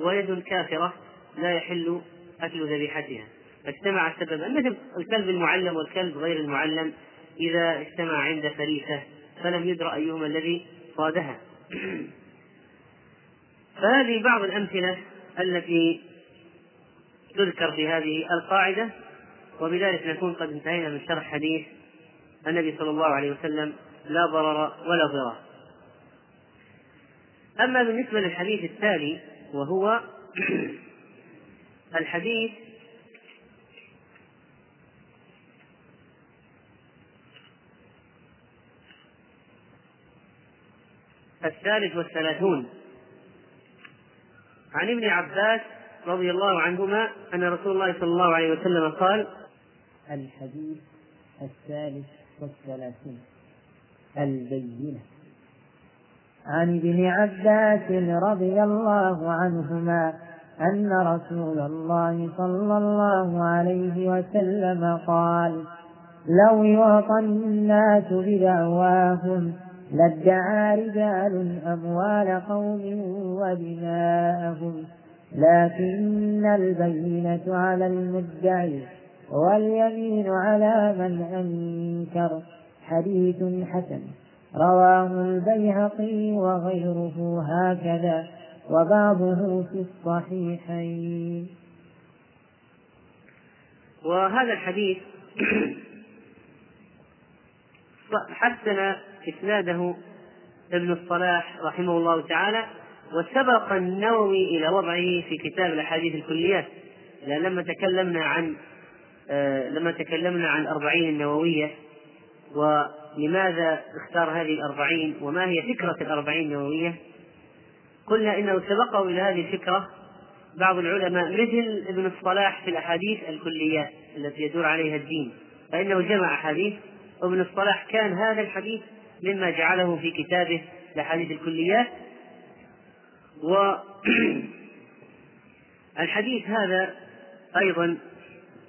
Speaker 1: ويد كافرة لا يحل أكل ذبيحتها. فاجتمع السببان مثل الكلب المعلم والكلب غير المعلم. إذا اجتمع عند فريسة فلم يدرى أيهما الذي صادها. فهذه بعض الأمثلة التي تذكر في هذه القاعدة وبذلك نكون قد انتهينا من شرح حديث النبي صلى الله عليه وسلم لا ضرر ولا ضرار. أما بالنسبة للحديث التالي وهو الحديث الثالث والثلاثون. عن ابن عباس رضي الله عنهما أن رسول الله صلى الله عليه وسلم قال
Speaker 2: الحديث الثالث والثلاثون. البينة. عن ابن عباس رضي الله عنهما أن رسول الله صلى الله عليه وسلم قال لو يعطى الناس بدعواهم لادعى رجال أموال قوم ودماءهم لكن البينة على المدعي واليمين على من أنكر. حديث حسن. رواه البيهقي وغيره هكذا. وبعضه في الصحيحين.
Speaker 1: وهذا الحديث حسن إسناده ابن الصلاح رحمه الله تعالى وسبق النووي إلى وضعه في كتاب الأحاديث الكليات. لأن لما تكلمنا عن آه، لما تكلمنا عن الأربعين النووية ولماذا اختار هذه الأربعين وما هي فكرة الأربعين النووية؟ قلنا إنه سبقه إلى هذه الفكرة بعض العلماء مثل ابن الصلاح في الأحاديث الكليات التي يدور عليها الدين. فإنه جمع أحاديث وابن الصلاح كان هذا الحديث مما جعله في كتابه الأحاديث الكليات. والحديث هذا أيضا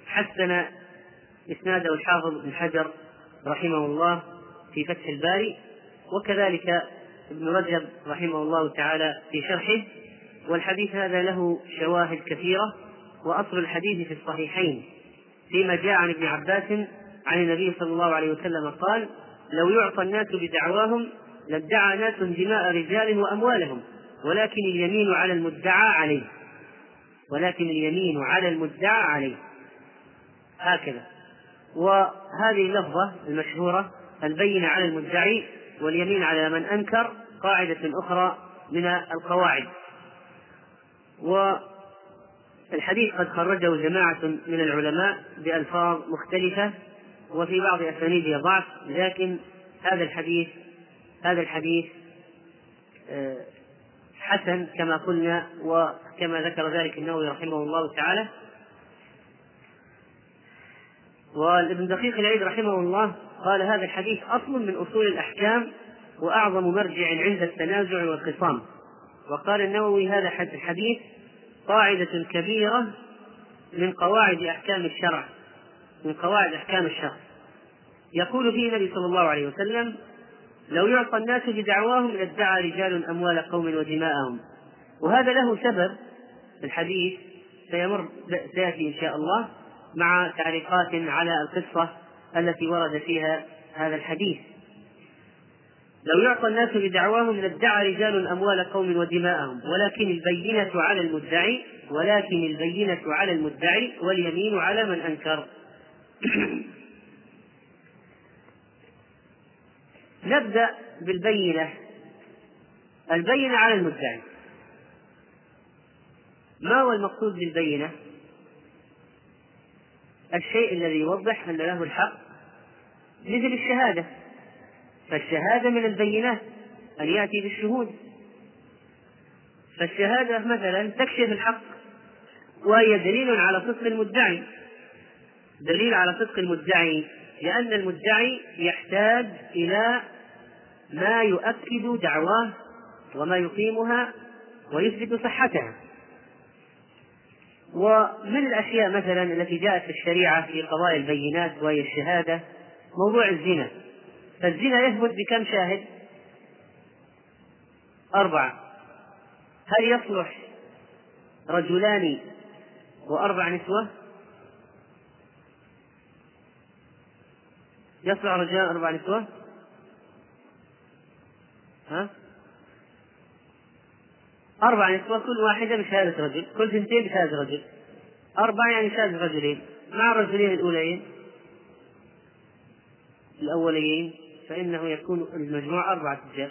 Speaker 1: حسن إسناده الحافظ بن حجر رحمه الله في فتح الباري وكذلك ابن رجب رحمه الله تعالى في شرحه. والحديث هذا له شواهد كثيرة وأصل الحديث في الصحيحين فيما جاء عن ابن عباس عن النبي صلى الله عليه وسلم قال لو يعطى الناس بدعواهم لادعى ناس دماء رجالهم وأموالهم. ولكن اليمين على المدعى عليه. ولكن اليمين على المدعى عليه. هكذا. وهذه اللفظة المشهورة البينة على المدعي واليمين على من أنكر قاعدة أخرى من القواعد. والحديث قد خرجه جماعة من العلماء بألفاظ مختلفة. وفي بعض أسانيده ضعف لكن هذا الحديث هذا الحديث آه، حسن كما قلنا وكما ذكر ذلك النووي رحمه الله تعالى. والابن دقيق العيد رحمه الله قال هذا الحديث أصل من أصول الأحكام وأعظم مرجع عند التنازع والخصام. وقال النووي هذا الحديث قاعدة كبيرة من قواعد أحكام الشرع. من قواعد أحكام الشرع. يقول فيه النبي صلى الله عليه وسلم لو يعطى الناس بدعواهم لادعى رجال أموال قوم ودماءهم. وهذا له سبب الحديث سيمر سيأتي إن شاء الله مع تعليقات على القصة التي ورد فيها هذا الحديث. لو يعطى الناس بدعواهم لادعى رجال أموال قوم ودماءهم ولكن البينة على المدعي ولكن البينة على المدعي واليمين على من أنكر. نبدأ بالبينة. البينة على المدعي. ما هو المقصود بالبينة؟ الشيء الذي يوضح أن له الحق مثل الشهادة. فالشهادة من البينات أن يأتي بالشهود. فالشهادة مثلا تكشف الحق وهي دليل على صدق المدعي. دليل على صدق المدعي لأن المدعي يحتاج إلى ما يؤكد دعواه وما يقيمها ويثبت صحتها ومن الأشياء مثلا التي جاءت في الشريعة في قضايا البينات وهي الشهادة موضوع الزنا فالزنا يثبت بكم شاهد؟ أربعة هل يصلح رجلان وأربع نسوة؟ يصلح رجلان وأربع نسوة؟ ها؟ أربع نسوة كل واحدة بشهادة رجل كل ثنتين بشهادة رجل أربعة يعني شهادة رجلين مع الرجلين الأولين الأولين فإنه يكون المجموع أربعة رجال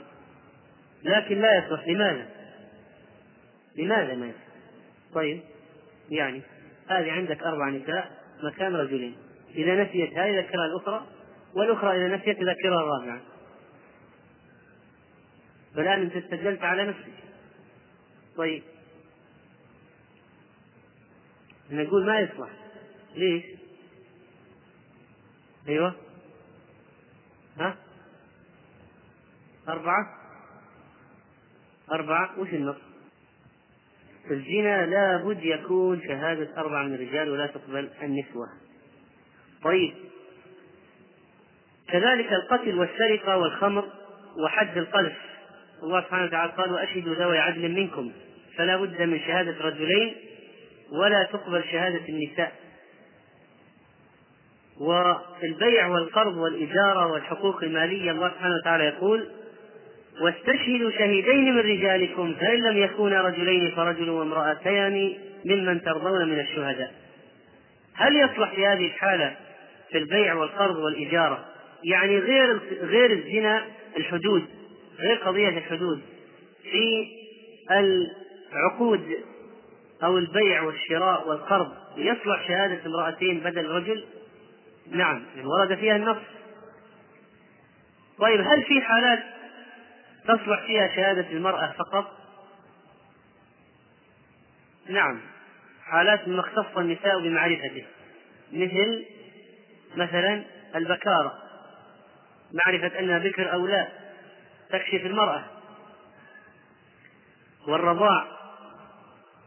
Speaker 1: لكن لا يصلح لماذا؟ لماذا ما يصلح؟ طيب يعني هذه عندك أربع نساء مكان رجلين إذا نسيت هذه ذكرها الأخرى والأخرى إذا نسيت ذكرها الرابعة. فالآن أنت استدلت على نفسك. طيب. نقول ما يصلح. ليش؟ أيوه. ها؟ أربعة. أربعة. وش النص؟ في الزنا لابد يكون شهادة أربعة من الرجال ولا تقبل النسوة. طيب. كذلك القتل والسرقة والخمر وحد القذف. الله سبحانه وتعالى قال وأشهدوا ذوي عدل منكم. فلا بد من شهادة رجلين ولا تقبل شهادة النساء. وفي البيع والقرض والإجارة والحقوق المالية الله سبحانه وتعالى يقول واستشهدوا شهيدين من رجالكم فإن لم يكونا رجلين فرجل وامرأتان ممن ترضون من الشهداء. هل يصلح في هذه الحالة في البيع والقرض والإجارة؟ يعني غير غير الزنا الحدود غير قضية الحدود في العقود أو البيع والشراء والقرض يصلح شهادة امرأتين بدل رجل؟ نعم ورد فيها النص طيب هل في حالات تصلح فيها شهادة المرأة فقط؟ نعم حالات مما اختص النساء بمعرفته مثل مثلا البكارة معرفة أنها بكر أو لا تكشف المرأة. والرضاع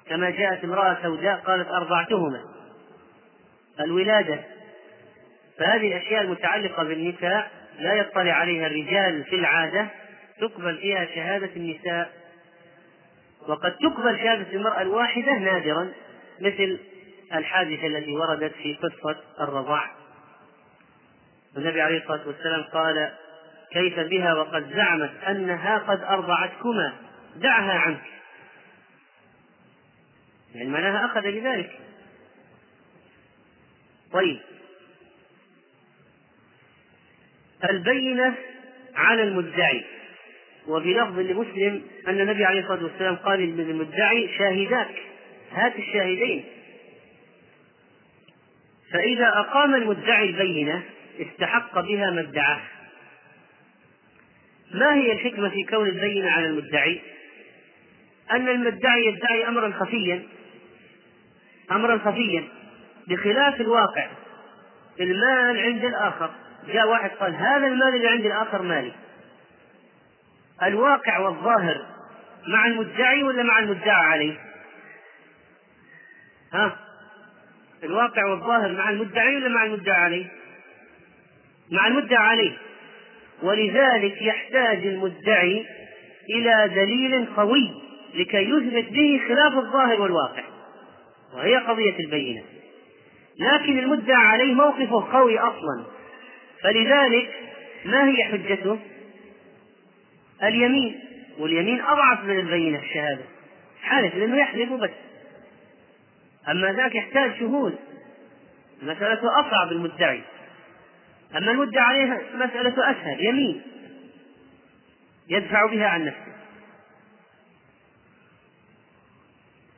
Speaker 1: كما جاءت امرأة سوداء قالت أرضعتهما. الولادة. فهذه الأشياء المتعلقة بالنساء لا يطلع عليها الرجال في العادة تقبل فيها شهادة النساء. وقد تقبل شهادة المرأة الواحدة نادرا مثل الحادثة التي وردت في قصة الرضاع. النبي عليه الصلاة والسلام قال كيف بها وقد زعمت أنها قد أرضعتكما دعها عنك. يعني معناها أخذ بذلك طيب. البينة على المدعي. وفي لفظ لمسلم أن النبي عليه الصلاة والسلام قال للمدعي شاهداك هات الشاهدين. فإذا أقام المدعي البينة استحق بها ما ادعاه ما هي الحكمة في كون البينة على المدعي؟ أن المدعي يدعي أمرا خفيا أمرا خفيا بخلاف الواقع المال عند الآخر جاء واحد قال هذا المال اللي عند الآخر مالي الواقع والظاهر مع المدعي ولا مع المدعى عليه؟ ها؟ الواقع والظاهر مع المدعي ولا مع المدعى عليه؟ مع المدعى عليه. ولذلك يحتاج المدعي إلى دليل قوي لكي يثبت به خلاف الظاهر والواقع وهي قضية البينة. لكن المدعى عليه موقفه قوي أصلا. فلذلك ما هي حجته؟ اليمين. واليمين أضعف من البينة الشهادة. حالف لأنه يحلف بس. أما ذاك يحتاج شهود. مسألة أصعب المدعي. أما المدعى عليها مسألة أسهل يمين. يدفع بها عن نفسه.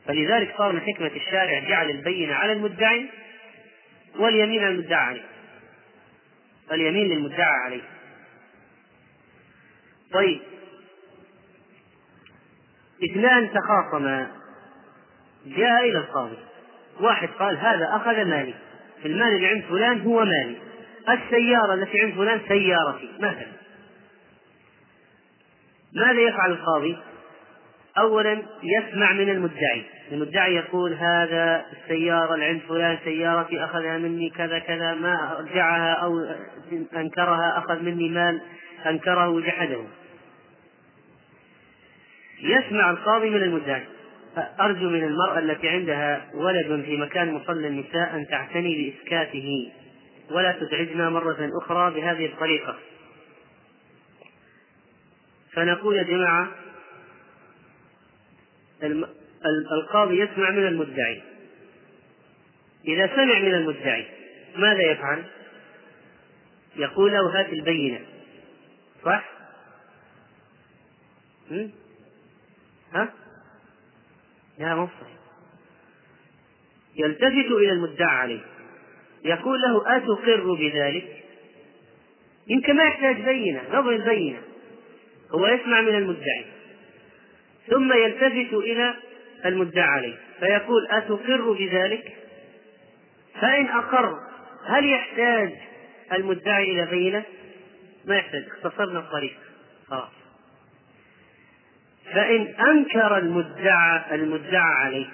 Speaker 1: فلذلك صار من حكمة الشارع جعل البينة على المدعي واليمين على المدعى عليه. اليمين للمدعى عليه. طيب. اثنان تخاصما. جاء إلى القاضي. واحد قال هذا أخذ مالي. المال اللي عند فلان هو مالي. السيارة التي عند فلان سيارتي مثلا. ماذا يفعل القاضي؟ أولا يسمع من المدعي. المدعي يقول هذا السيارة اللي عند فلان سيارتي أخذها مني كذا كذا ما أرجعها أو أنكرها أخذ مني مال أنكره وجحده. يسمع القاضي من المدعي. أرجو من المرأة التي عندها ولد في مكان مصلى النساء أن تعتني بإسكاته. ولا تزعجنا مرة أخرى بهذه الطريقة فنقول يا جماعة القاضي يسمع من المدعي إذا سمع من المدعي ماذا يفعل؟ يقول له هات البينة صح؟ ها؟ لا مو يلتفت إلى المدعى عليه يقول له أتقر بذلك؟ يمكن ما يحتاج بينة نظر البينة هو يسمع من المدعي ثم يلتفت إلى المدعى عليه فيقول أتقر بذلك؟ فإن أقر هل يحتاج المدعي إلى بينة؟ ما يحتاج اختصرنا الطريق خلاص فإن أنكر المدعى المدعى عليه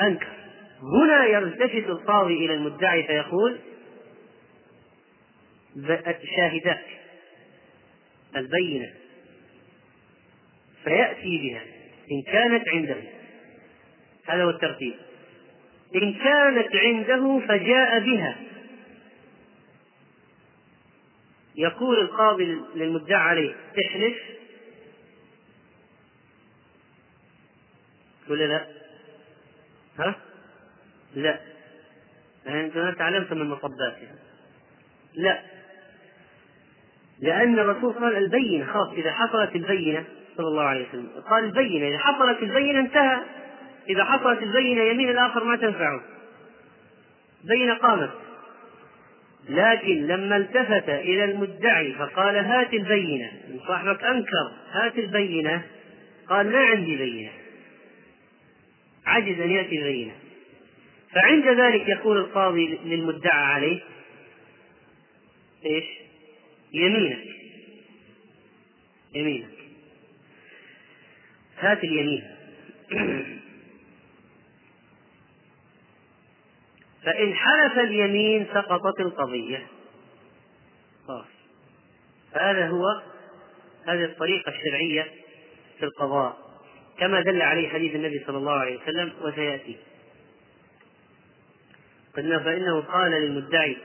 Speaker 1: أنكر هنا يلتفت القاضي إلى المدعي فيقول شاهداك البينة فيأتي بها إن كانت عنده هذا هو الترتيب إن كانت عنده فجاء بها يقول القاضي للمدعى عليه احلف ولا لا؟ ها؟ لا. أنتم تعلمتم المصبات يعني. لا. لأن الرسول قال البينة خلاص إذا حصلت البينة صلى الله عليه وسلم. قال البينة إذا حصلت البينة انتهى. إذا حصلت البينة يمين الآخر ما تنفعه. بينة قامت. لكن لما التفت إلى المدعي فقال هات البينة. صاحبك أنكر هات البينة. قال ما عندي بينة. عجز أن يأتي بينة فعند ذلك يقول القاضي للمدعى عليه إيش؟ يمينك. يمينك. هات اليمين. فإن حلف اليمين سقطت القضية. هذا هو هذه الطريقة الشرعية في القضاء كما دل عليه حديث النبي صلى الله عليه وسلم وسيأتي. قلنا فإنه قال للمدعي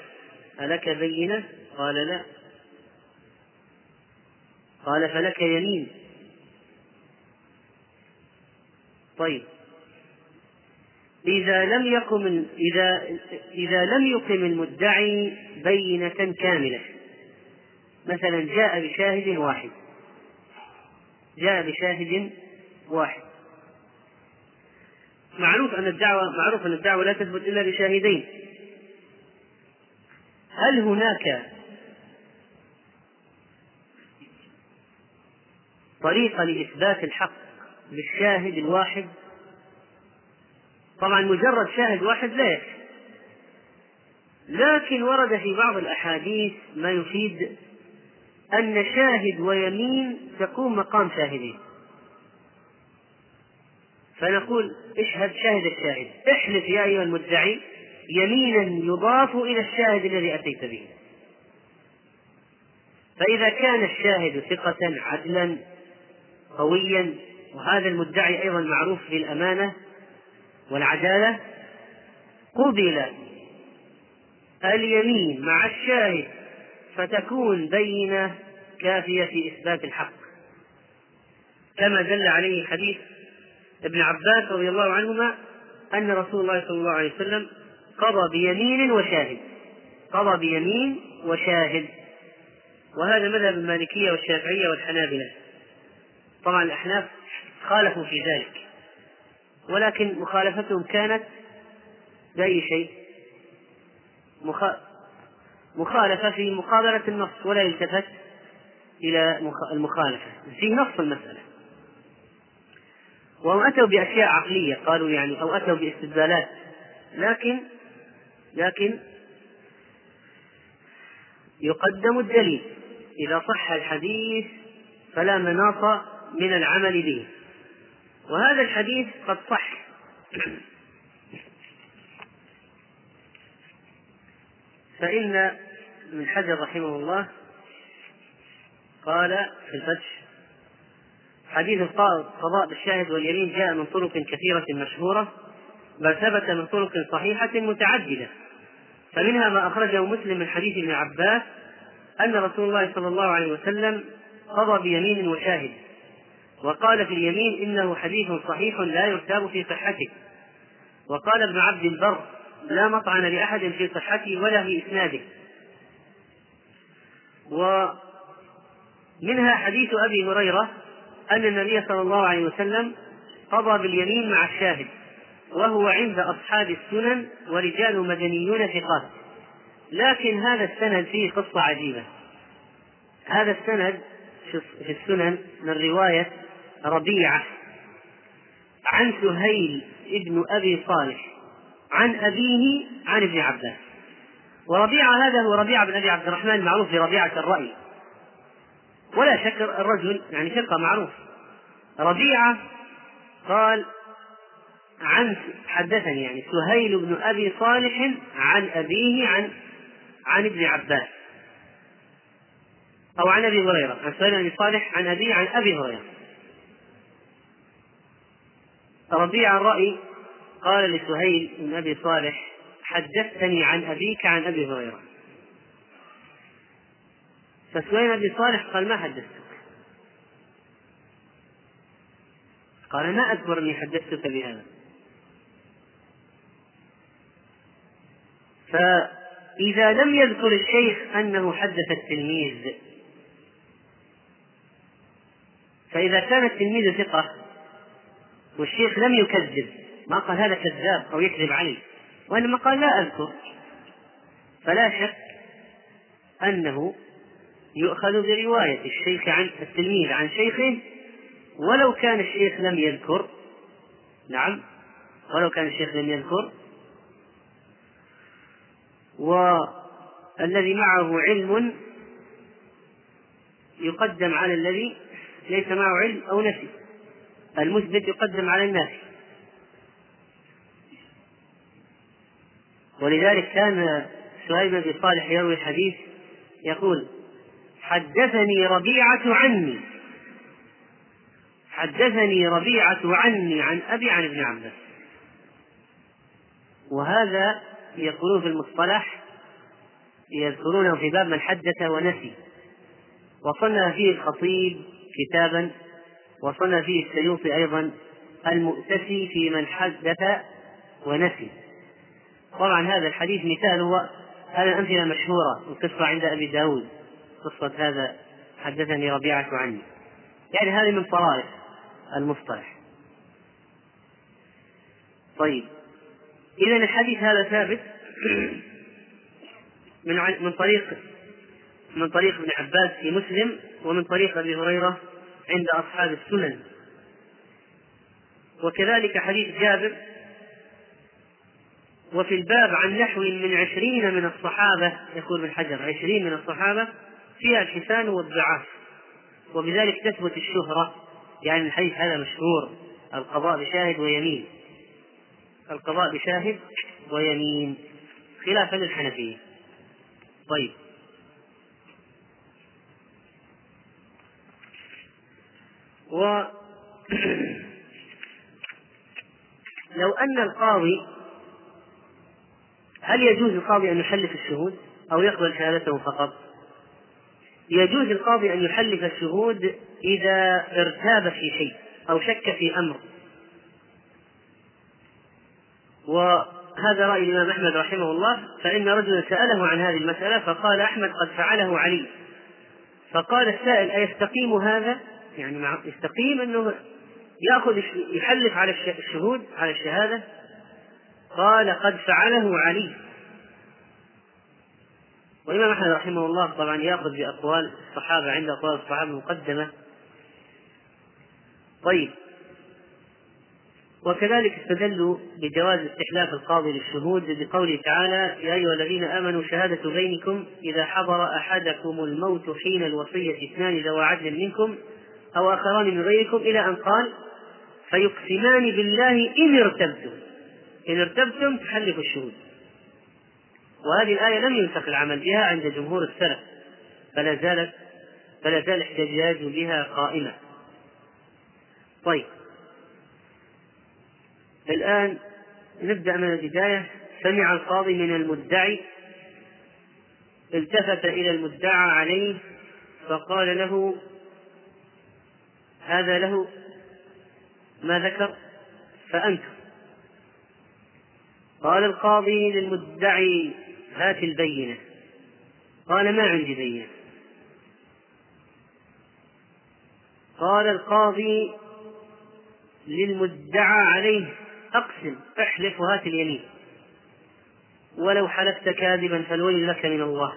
Speaker 1: ألك بينة؟ قال لا. قال فلك يمين. طيب. إذا لم يقم إذا إذا لم يقم المدعي بينة كاملة مثلا جاء بشاهد واحد جاء بشاهد واحد معروف أن الدعوة معروف أن الدعوة لا تثبت إلا بشاهدين هل هناك طريقة لإثبات الحق بالشاهد الواحد؟ طبعا مجرد شاهد واحد لا يكفي. لكن ورد في بعض الأحاديث ما يفيد أن شاهد ويمين تقوم مقام شاهدين. فنقول اشهد شاهد الشاهد. احلف يا أيها المدعي يمينا يضاف إلى الشاهد الذي أتيت به. فإذا كان الشاهد ثقة عدلا قويا وهذا المدعي أيضا معروف بالأمانة والعدالة قبل اليمين مع الشاهد فتكون بينة كافية في إثبات الحق. كما دل عليه حديث ابن عباس رضي الله عنهما أن رسول الله صلى الله عليه وسلم قضى بيمين وشاهد. قضى بيمين وشاهد. وهذا مذهب المالكية والشافعية والحنابلة. طبعا الأحناف خالفوا في ذلك. ولكن مخالفتهم كانت بأي شيء؟ مخالفة في مقابلة النص ولا يلتفت إلى المخالفة. في نص المسألة. وهم أتوا بأشياء عقلية قالوا يعني أو أتوا باستدلالات. لكن لكن يقدم الدليل إذا صح الحديث فلا مناص من العمل به. وهذا الحديث قد صح. فإن ابن حجر رحمه الله قال في الفتح حديث القضاء بالشاهد واليمين جاء من طرق كثيرة مشهورة بل ثبت من طرق صحيحة متعددة. فمنها ما أخرجه مسلم من حديث ابن عباس أن رسول الله صلى الله عليه وسلم قضى بيمين وشاهد وقال في اليمين إنه حديث صحيح لا يرتاب في صحته. وقال ابن عبد البر لا مطعن لأحد في صحته ولا في إسناده. ومنها حديث أبي هريرة أن النبي صلى الله عليه وسلم قضى باليمين مع الشاهد وهو عند أصحاب السنن ورجال مدنيون ثقات. لكن هذا السند فيه قصة عجيبة. هذا السند في السنن من رواية ربيعة عن سهيل ابن أبي صالح عن أبيه عن ابن عباس. وربيعة هذا هو ربيعة بن أبي عبد الرحمن المعروف بربيعة الرأي. ولا شك الرجل يعني ثقة معروف. ربيعة قال عن حدثني يعني سهيل بن أبي صالح عن أبيه عن عن ابن عباس. أو عن أبي هريرة. عن سهيل بن أبي صالح عن أبيه عن أبي هريرة. ربيع الرأي قال لسهيل بن أبي صالح حدثتني عن أبيك عن أبي هريرة. فسهيل بن صالح؟ قال ما حدثتك. قال ما أذكر أني حدثتك بهذا. فإذا لم يذكر الشيخ أنه حدث التلميذ فإذا كان التلميذ ثقة والشيخ لم يكذب ما قال هذا كذاب أو يكذب علي وإنما قال لا أذكر. فلا شك أنه يؤخذ برواية الشيخ عن التلميذ عن شيخه ولو كان الشيخ لم يذكر نعم ولو كان الشيخ لم يذكر والذي معه علم يقدم على الذي ليس معه علم أو نفي المثبت يقدم على النافي. ولذلك كان سهيل بن صالح يروي الحديث يقول حدثني ربيعة عني. حدثني ربيعة عني عن أبي عن ابن عباس. وهذا يقولون في المصطلح يذكرونه في باب من حدث ونسي. وصنف فيه الخطيب كتابا وصنف فيه السيوطي أيضا المؤتسي في من حدث ونسي. طبعا هذا الحديث مثاله هذه الأمثلة مشهورة القصة عند أبي داود. قصة هذا حدثني ربيعة عني. يعني هذه من طرائف المصطلح. طيب. إذا الحديث هذا ثابت من من طريق من طريق ابن عباس في مسلم ومن طريق أبي هريرة عند أصحاب السنن. وكذلك حديث جابر وفي الباب عن نحو من عشرين من الصحابة يقول ابن حجر عشرين من الصحابة فيها الحسان والضعاف. وبذلك تثبت الشهرة يعني الحديث هذا مشهور القضاء بشاهد ويمين. القضاء بشاهد ويمين. خلافا للحنفية طيب. و لو أن القاضي هل يجوز القاضي أن يحلف الشهود أو يقبل شهادته فقط؟ يجوز القاضي أن يحلف الشهود إذا ارتاب في شيء أو شك في أمر. وهذا رأي الإمام أحمد رحمه الله فإن رجلا سأله عن هذه المسألة فقال أحمد قد فعله علي. فقال السائل أيستقيم هذا؟ يعني يستقيم أنه يأخذ يحلف على الشهود على الشهادة؟ قال قد فعله علي. والإمام أحمد رحمه الله طبعا يأخذ بأقوال الصحابة عند أقوال الصحابة مقدمة طيب. وكذلك استدلوا بجواز استحلاف القاضي للشهود بقوله تعالى يا أيها الذين آمنوا شهادة بينكم إذا حضر أحدكم الموت حين الوصية اثنان ذوى عدل منكم أو آخران من غيركم إلى أن قال فيقسمان بالله إن ارتبتم. إن ارتبتم تحلفوا الشهود. وهذه الآية لم ينسخ العمل بها عند جمهور السلف فلا زالت فلا زال احتجاج بها قائمة. طيب. الآن نبدأ من البداية. سمع القاضي من المدعي التفت إلى المدعى عليه فقال له هذا له ما ذكر فأنكر قال القاضي للمدعي هات البينة. قال ما عندي بينة. قال القاضي للمدعى عليه أقسم احلف وهات اليمين. ولو حلفت كاذبا فالويل لك من الله.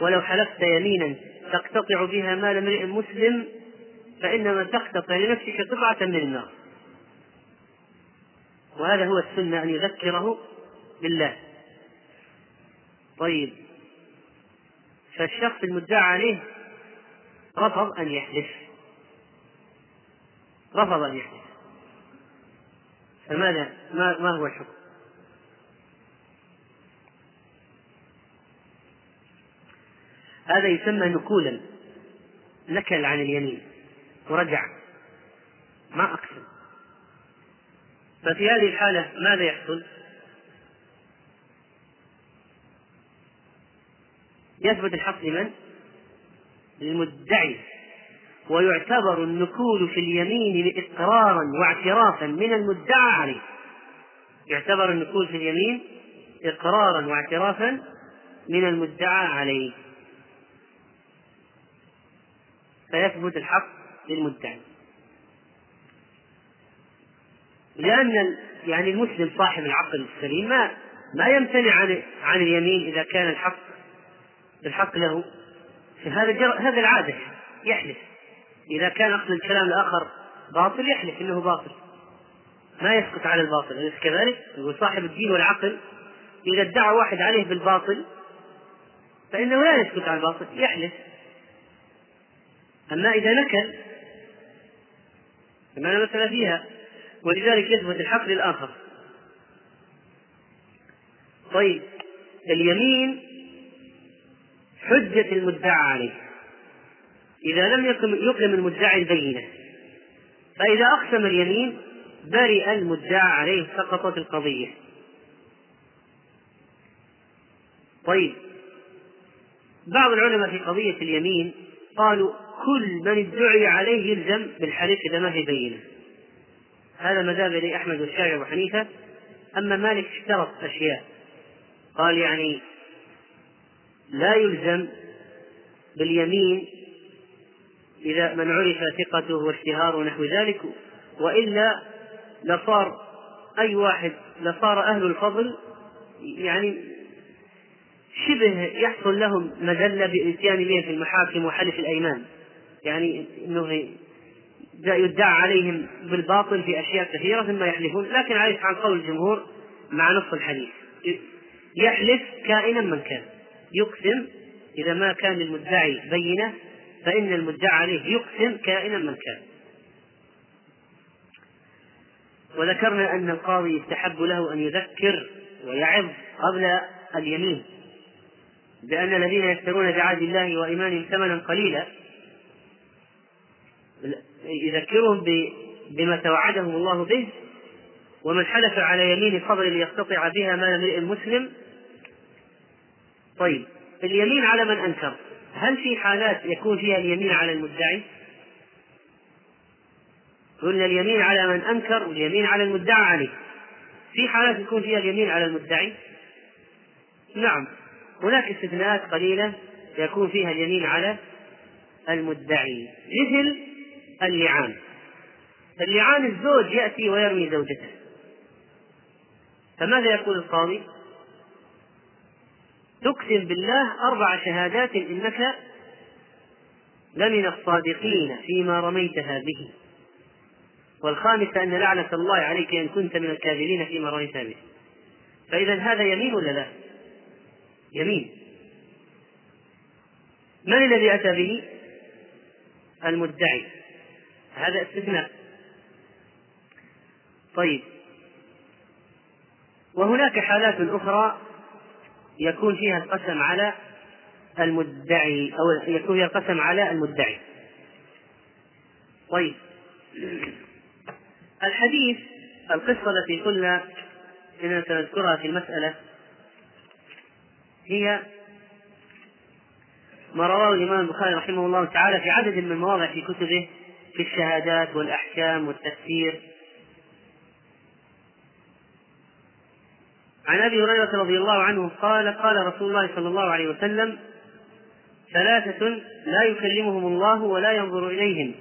Speaker 1: ولو حلفت يمينا تقتطع بها مال امرئ مسلم فإنما تقتطع لنفسك قطعة من النار. وهذا هو السنة أن يذكره بالله. طيب. فالشخص المدعى عليه رفض أن يحلف. رفض أن يحلف. فماذا؟ ما, ما هو الحكم؟ هذا يسمى نكولا. نكل عن اليمين. ورجع. ما أقسم ففي هذه الحالة ماذا يحصل؟ يثبت الحق لمن؟ للمدعي. ويعتبر النكول في اليمين إقرارا واعترافا من المدعى عليه. يعتبر النكول في اليمين إقرارا واعترافا من المدعى عليه. فيثبت الحق للمدعي. لأن يعني المسلم صاحب العقل السليم ما ما يمتنع عن عن اليمين إذا كان الحق الحق له هذا هذا العادة يحلف. إذا كان أصل الكلام الآخر باطل يحلف إنه باطل. ما يسكت على الباطل. أليس كذلك؟ يقول صاحب الدين والعقل إذا ادعى واحد عليه بالباطل فإنه لا يسكت على الباطل يحلف. أما إذا نكل فما لا مثل فيها. ولذلك يثبت الحق للآخر. طيب اليمين حجة المدعى عليه. إذا لم يقم المدعي البينة. فإذا أقسم اليمين برئ المدعى عليه سقطت القضية. طيب. بعض العلماء في قضية اليمين قالوا كل من ادعي عليه يلزم بالحلف إذا ما في بينة. هذا مذهب إليه أحمد والشافعي وأبو حنيفة. أما مالك اشترط أشياء. قال يعني لا يلزم باليمين إذا من عرف ثقته واشتهاره ونحو ذلك وإلا لصار أي واحد لصار أهل الفضل يعني شبه يحصل لهم مذلة بالإتيان به في المحاكم وحلف الأيمان. يعني أنه يدعى عليهم بالباطل في أشياء كثيرة ثم يحلفون لكن عليه عن قول الجمهور مع نص الحديث. يحلف كائنا من كان. يقسم إذا ما كان للمدعي بينة فإن المدعى عليه يقسم كائنا من كان. وذكرنا أن القاضي يستحب له أن يذكر ويعظ قبل اليمين بأن الذين يشترون بعهد الله وإيمانهم ثمنا قليلا يذكرهم بما توعدهم الله به ومن حلف على يمين فضل ليقتطع بها مال امرئ مسلم طيب اليمين على من أنكر؟ هل في حالات يكون فيها اليمين على المدعي؟ قلنا اليمين على من أنكر واليمين على المدعى عليه. في حالات يكون فيها اليمين على المدعي؟ نعم. هناك استثناءات قليلة يكون فيها اليمين على المدعي مثل اللعان. اللعان الزوج يأتي ويرمي زوجته. فماذا يقول القاضي؟ تقسم بالله أربع شهادات إنك لمن الصادقين فيما رميتها به والخامسة أن لعنة الله عليك إن كنت من الكاذبين فيما رميتها به فإذا هذا يمين ولا لا؟ يمين. من الذي أتى به؟ المدعي. هذا استثناء. طيب. وهناك حالات أخرى يكون فيها القسم على المدعي أو يكون فيها القسم على المدعي. طيب. الحديث القصة التي قلنا إننا سنذكرها في المسألة هي ما رواه الإمام البخاري رحمه الله تعالى في عدد من المواضع في كتبه في الشهادات والأحكام والتفسير. عن أبي هريرة رضي الله عنه قال قال رسول الله صلى الله عليه وسلم ثلاثة لا يكلمهم الله ولا ينظر إليهم.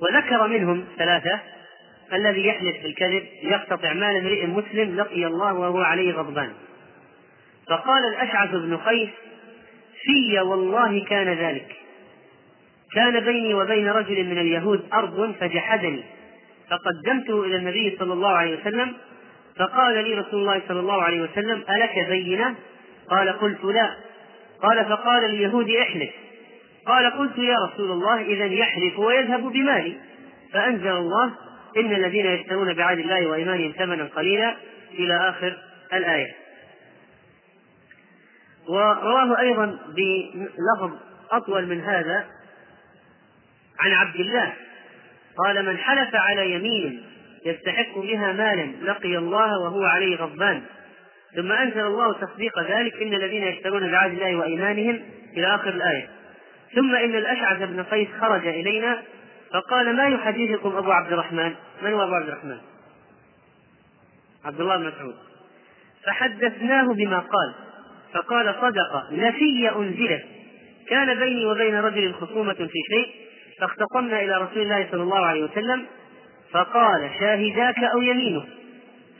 Speaker 1: وذكر منهم ثلاثة الذي يحلف بالكذب يقتطع مال امرئ مسلم لقي الله وهو عليه غضبان. فقال الأشعث بن قيس في والله كان ذلك. كان بيني وبين رجل من اليهود أرض فجحدني. فقدمته إلى النبي صلى الله عليه وسلم فقال لي رسول الله صلى الله عليه وسلم ألك بينة؟ قال قلت لا. قال فقال اليهود احلف. قال قلت يا رسول الله إذا يحلف ويذهب بمالي. فأنزل الله إن الذين يشترون بعهد الله وإيمانهم ثمنا قليلا. إلى آخر الآية. ورواه أيضا بلفظ أطول من هذا عن عبد الله. قال من حلف على يمين يستحق بها مالا لقي الله وهو عليه غضبان. ثم أنزل الله تصديق ذلك إن الذين يشترون بعهد الله وإيمانهم إلى آخر الآية. ثم إن الأشعث بن قيس خرج إلينا فقال ما يحدثكم أبو عبد الرحمن؟ من هو أبو عبد الرحمن؟ عبد الله بن مسعود. فحدثناه بما قال فقال صدق نفي أنزلت كان بيني وبين رجل خصومة في شيء فاختصمنا إلى رسول الله صلى الله عليه وسلم فقال شاهداك أو يمينه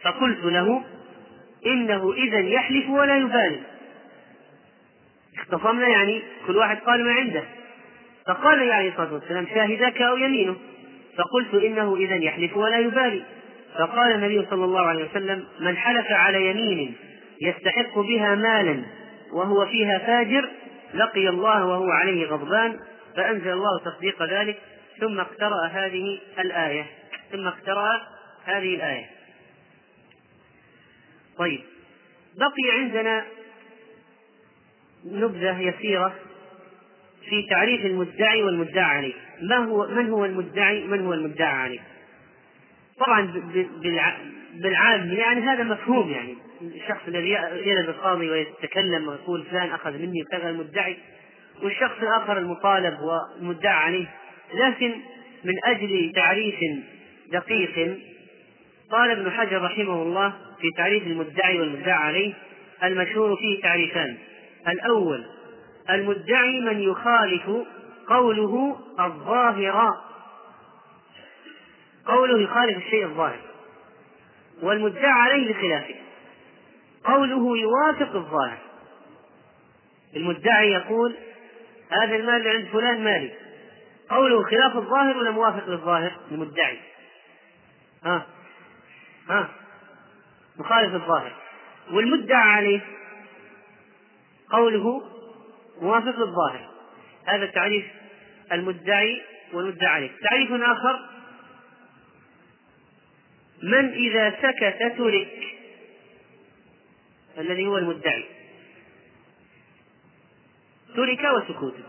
Speaker 1: فقلت له إنه إذا يحلف ولا يبالي. اختصمنا يعني كل واحد قال ما عنده. فقال لي عليه الصلاة والسلام شاهداك أو يمينه فقلت إنه إذا يحلف ولا يبالي. فقال النبي صلى الله عليه وسلم من حلف على يمين يستحق بها مالا وهو فيها فاجر لقي الله وهو عليه غضبان فأنزل الله تصديق ذلك ثم اقترأ هذه الآية. ثم اقترأ هذه الآية. طيب. بقي عندنا نبذة يسيرة في تعريف المدعي والمدعى عليه. ما هو من هو المدعي؟ من هو المدعى عليه؟ طبعا بالعام يعني هذا مفهوم يعني الشخص الذي يذهب القاضي ويتكلم ويقول فلان أخذ مني كذا المدعي والشخص الآخر المطالب والمدعى عليه لكن من أجل تعريف دقيق قال ابن حجر رحمه الله في تعريف المدعي والمدعى عليه المشهور فيه تعريفان. الأول المدعي من يخالف قوله الظاهر. قوله يخالف الشيء الظاهر والمدعى عليه بخلافه. قوله يوافق الظاهر. المدعي يقول هذا المال عند فلان مالي. قوله خلاف الظاهر ولا موافق للظاهر؟ المدعي ها؟ ها؟ مخالف الظاهر. والمدعى عليه قوله موافق للظاهر. هذا تعريف المدعي والمدعى عليه. تعريف آخر. من إذا سكت ترك. الذي هو المدعي. ترك وسكوته.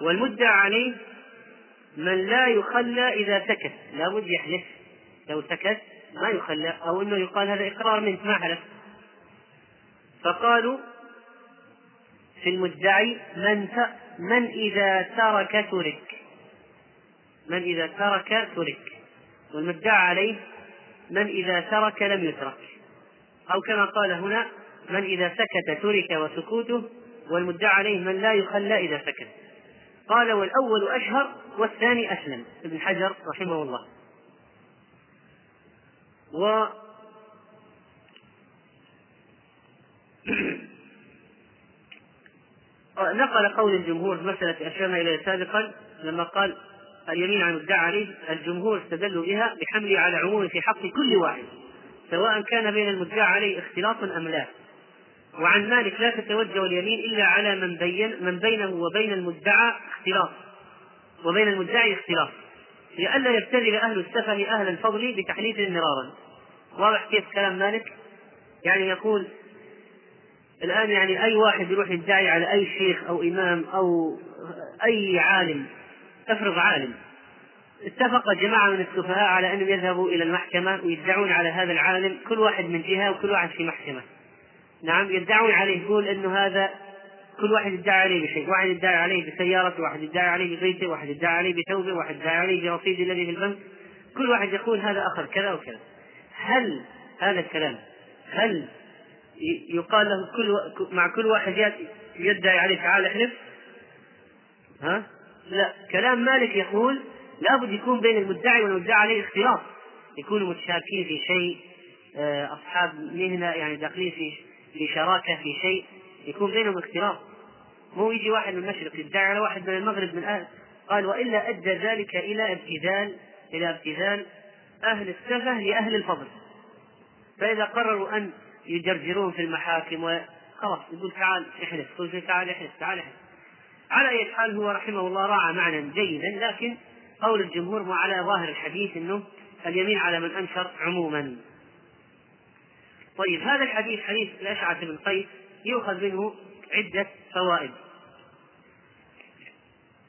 Speaker 1: والمدعى عليه من لا يخلى إذا سكت. لابد يحلف. لو سكت ما يخلى. أو أنه يقال هذا إقرار منك ما حلف فقالوا في المدعي من. من إذا ترك ترك. من إذا ترك ترك. والمدعى عليه من إذا ترك لم يترك. أو كما قال هنا من إذا سكت ترك وسكوته والمدعى عليه من لا يخلى إذا سكت قال والأول أشهر والثاني أسلم. ابن حجر رحمه الله. و نقل قول الجمهور في مسألة أشرنا إليها سابقا لما قال اليمين عن المدعى عليه الجمهور استدلوا بها بحمله على عموم في حق كل واحد سواء كان بين المدعى عليه اختلاط أم لا. وعن مالك لا تتوجه اليمين إلا على من بين من بينه وبين المدعى اختلاط وبين المدعي اختلاط لئلا يبتذل أهل السفه أهل الفضل بتحليف مرارا. واضح كيف كلام مالك؟ يعني يقول الآن يعني أي واحد يروح يدعي على أي شيخ أو إمام أو أي عالم افرض عالم اتفق جماعة من السفهاء على أنهم يذهبوا إلى المحكمة ويدعون على هذا العالم كل واحد من جهة وكل واحد في محكمة. نعم يدعون عليه يقول أنه هذا كل واحد يدعي عليه بشيء واحد يدعي عليه بسيارته واحد يدعي عليه ببيته واحد يدعي عليه بثوبه واحد يدعي عليه برصيده الذي في البنك كل واحد يقول هذا أخذ كذا وكذا. هل هذا الكلام هل يقال له كل مع كل واحد يدعي عليه تعال احلف؟ ها؟ لا. كلام مالك يقول لابد يكون بين المدعي والمدعى عليه اختلاط يكونوا متشاركين في شيء آه، أصحاب مهنة يعني داخلين في في شراكه في شيء يكون بينهم اختلاط مو يجي واحد من المشرق يدعي على واحد من المغرب من أهل قال وإلا أدى ذلك إلى ابتذال إلى ابتذال أهل السفه لأهل الفضل. فإذا قرروا أن يجرجرون في المحاكم وخلاص يقول تعال احلف قل تعال احلف تعال احلف. على أي حال هو رحمه الله راعى معنى جيدا لكن قول الجمهور على ظاهر الحديث إنه اليمين على من انكر عموما. طيب هذا الحديث حديث الأشعث بن قيس يؤخذ منه عدة فوائد.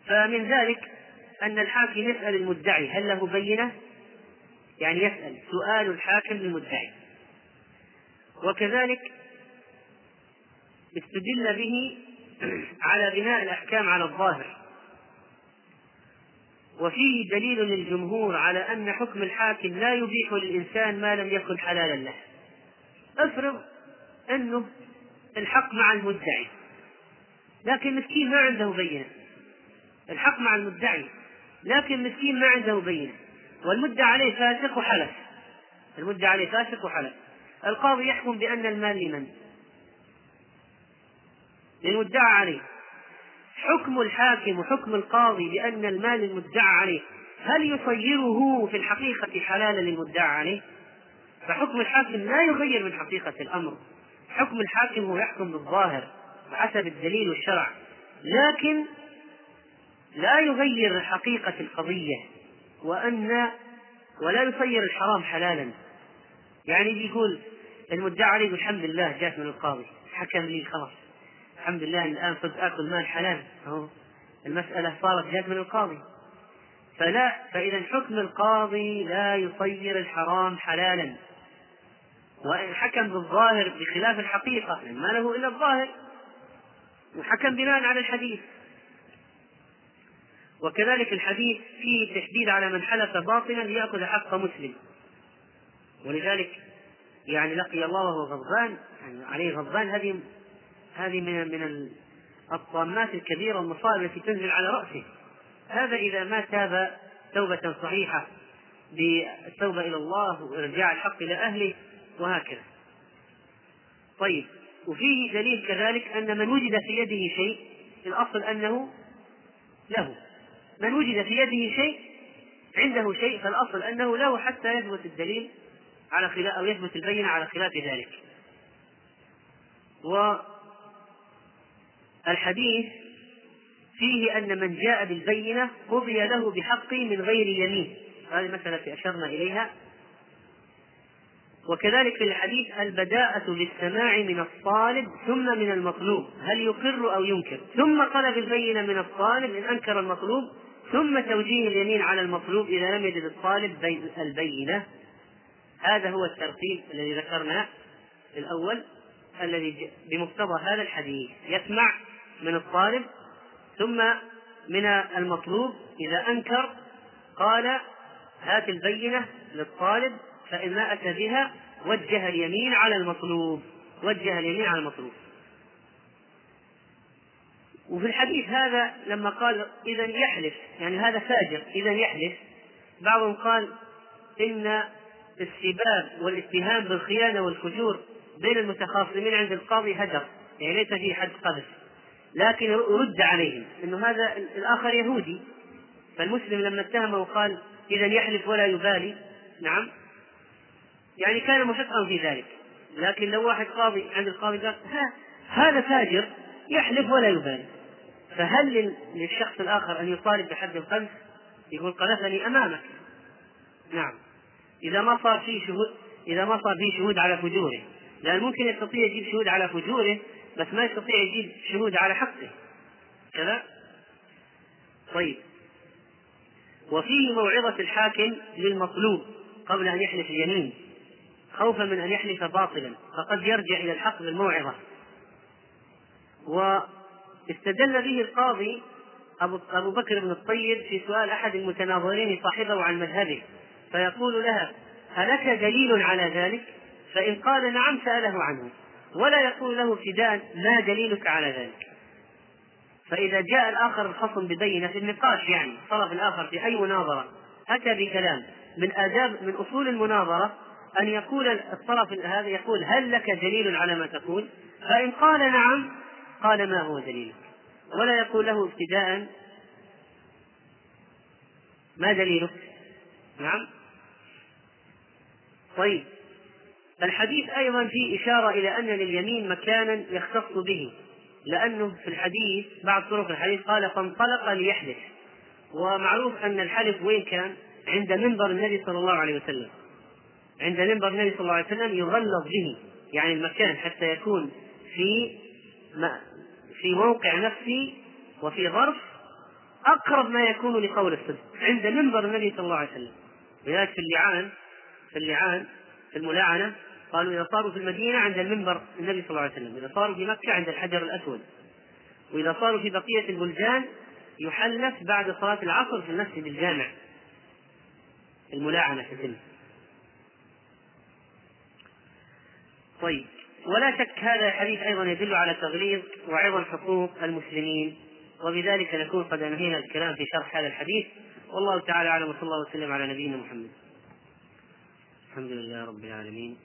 Speaker 1: فمن ذلك أن الحاكم يسأل المدعي هل له بينة؟ يعني يسأل سؤال الحاكم للمدعي. وكذلك استدل به على بناء الأحكام على الظاهر. وفيه دليل للجمهور على أن حكم الحاكم لا يبيح للإنسان ما لم يكن حلالا له. افرض أنه الحق مع المدعي. لكن مسكين ما عنده بينة. الحق مع المدعي. لكن مسكين ما عنده بينة. والمدعى عليه فاسق وحلف. المدعى عليه فاسق وحلف. القاضي يحكم بأن المال لمن؟ للمدعى عليه. حكم الحاكم وحكم القاضي بأن المال المدعى عليه. هل يصيره في الحقيقة حلالا للمدعى عليه؟ فحكم الحاكم لا يغير من حقيقة الأمر. حكم الحاكم هو يحكم بالظاهر بحسب الدليل والشرع. لكن لا يغير حقيقة القضية وأن ولا يصير الحرام حلالا. يعني بيقول المدعى عليه الحمد لله جات من القاضي. حكم لي خلاص. الحمد لله الآن صرت آكل مال حلال. أهو. المسألة صارت جات من القاضي. فلا فإذا حكم القاضي لا يصير الحرام حلالا. وإن حكم بالظاهر بخلاف الحقيقة ما له إلا الظاهر. وحكم بناء على الحديث. وكذلك الحديث فيه تشديد على من حلف باطلا ليأخذ حق مسلم. ولذلك يعني لقي الله وهو غضبان يعني عليه غضبان. هذه هذه من من الطامات الكبيرة والمصائب التي تنزل على رأسه. هذا إذا ما تاب توبة صحيحة بالتوبة إلى الله وإرجاع الحق إلى أهله وهكذا. طيب وفيه دليل كذلك أن من وجد في يده شيء الأصل أنه له. من وجد في يده شيء عنده شيء فالأصل أنه له حتى يثبت الدليل على خلاف أو يثبت البينة على خلاف ذلك. والحديث فيه أن من جاء بالبينة قضي له بحق من غير يمين. هذه مسألة أشرنا إليها. وكذلك في الحديث البداءة بالسماع من الطالب ثم من المطلوب. هل يقر أو ينكر؟ ثم طلب البينة من الطالب إن أنكر المطلوب ثم توجيه اليمين على المطلوب إذا لم يجد الطالب البينة. هذا هو الترتيب الذي ذكرناه الأول الذي بمقتضى هذا الحديث. يسمع من الطالب ثم من المطلوب إذا أنكر قال هات البينة للطالب فإن ما أتى بها وجه اليمين على المطلوب وجه اليمين على المطلوب. وفي الحديث هذا لما قال إذا يحلف يعني هذا فاجر إذا يحلف بعضهم قال إن السباب والاتهام بالخيانة والفجور بين المتخاصمين عند القاضي هدر يعني ليس فيه حد قذف. لكن رد عليهم إنه هذا الآخر يهودي. فالمسلم لما اتهمه وقال اذا يحلف ولا يبالي نعم. يعني كان محقا في ذلك. لكن لو واحد قاضي عند القاضي قال هذا فاجر يحلف ولا يبالي. فهل للشخص الآخر أن يطالب بحد القذف؟ يقول قذفني أمامك. نعم. إذا ما صار فيه شهود إذا ما صار فيه شهود على فجوره. لأن ممكن يستطيع يجيب شهود على فجوره بس ما يستطيع يجيب شهود على حقه. كذا؟ طيب. وفيه موعظة الحاكم للمطلوب قبل أن يحلف اليمين. خوفا من أن يحلف باطلا فقد يرجع إلى الحق بالموعظة. واستدل به القاضي أبو, بكر بن الطيب في سؤال أحد المتناظرين صاحبه عن مذهبه فيقول لها هلك دليل على ذلك؟ فإن قال نعم سأله عنه ولا يقول له ابتداء ما دليلك على ذلك؟ فإذا جاء الآخر الخصم ببينة في النقاش يعني الطرف الآخر في أي مناظرة أتى بكلام من آداب من أصول المناظرة أن يقول الطرف هذا يقول هل لك دليل على ما تقول؟ فإن قال نعم قال ما هو دليلك؟ ولا يقول له ابتداء ما دليلك؟ نعم طيب الحديث أيضا فيه إشارة إلى أن لليمين مكانا يختص به لأنه في الحديث بعض طرق الحديث قال فانطلق ليحلف ومعروف أن الحلف وين كان؟ عند منبر النبي صلى الله عليه وسلم عند منبر النبي صلى الله عليه وسلم يغلظ به يعني المكان حتى يكون في في موقع نفسي وفي ظرف أقرب ما يكون لقول الصدق عند منبر النبي صلى الله عليه وسلم. لذلك في اللعان في اللعان في الملاعنة قالوا إذا صاروا في المدينة عند المنبر النبي صلى الله عليه وسلم إذا صاروا في مكة عند الحجر الأسود. وإذا صاروا في بقية البلدان يحلف بعد صلاة العصر في المسجد الجامع. الملاعنة تتم طيب. ولا شك هذا الحديث أيضا يدل على تغليظ وعظم حقوق المسلمين وبذلك نكون قد أنهينا الكلام في شرح هذا الحديث. والله تعالى أعلم وصلى الله وسلم على نبينا محمد. الحمد لله رب العالمين.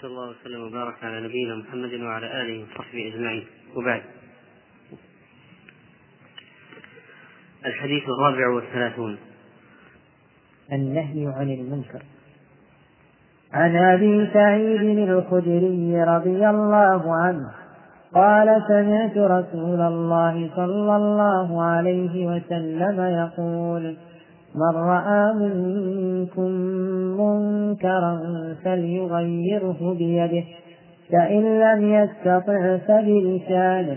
Speaker 1: صلى الله وسلم وبارك على نبينا محمد وعلى آله وصحبه أجمعين. وبعد. الحديث الرابع والثلاثون.
Speaker 2: النهي عن المنكر. عن أبي سعيد الخدري رضي الله عنه قال سمعت رسول الله صلى الله عليه وسلم يقول من رأى منكم منكرا فليغيره بيده فإن لم يستطع فبلسانه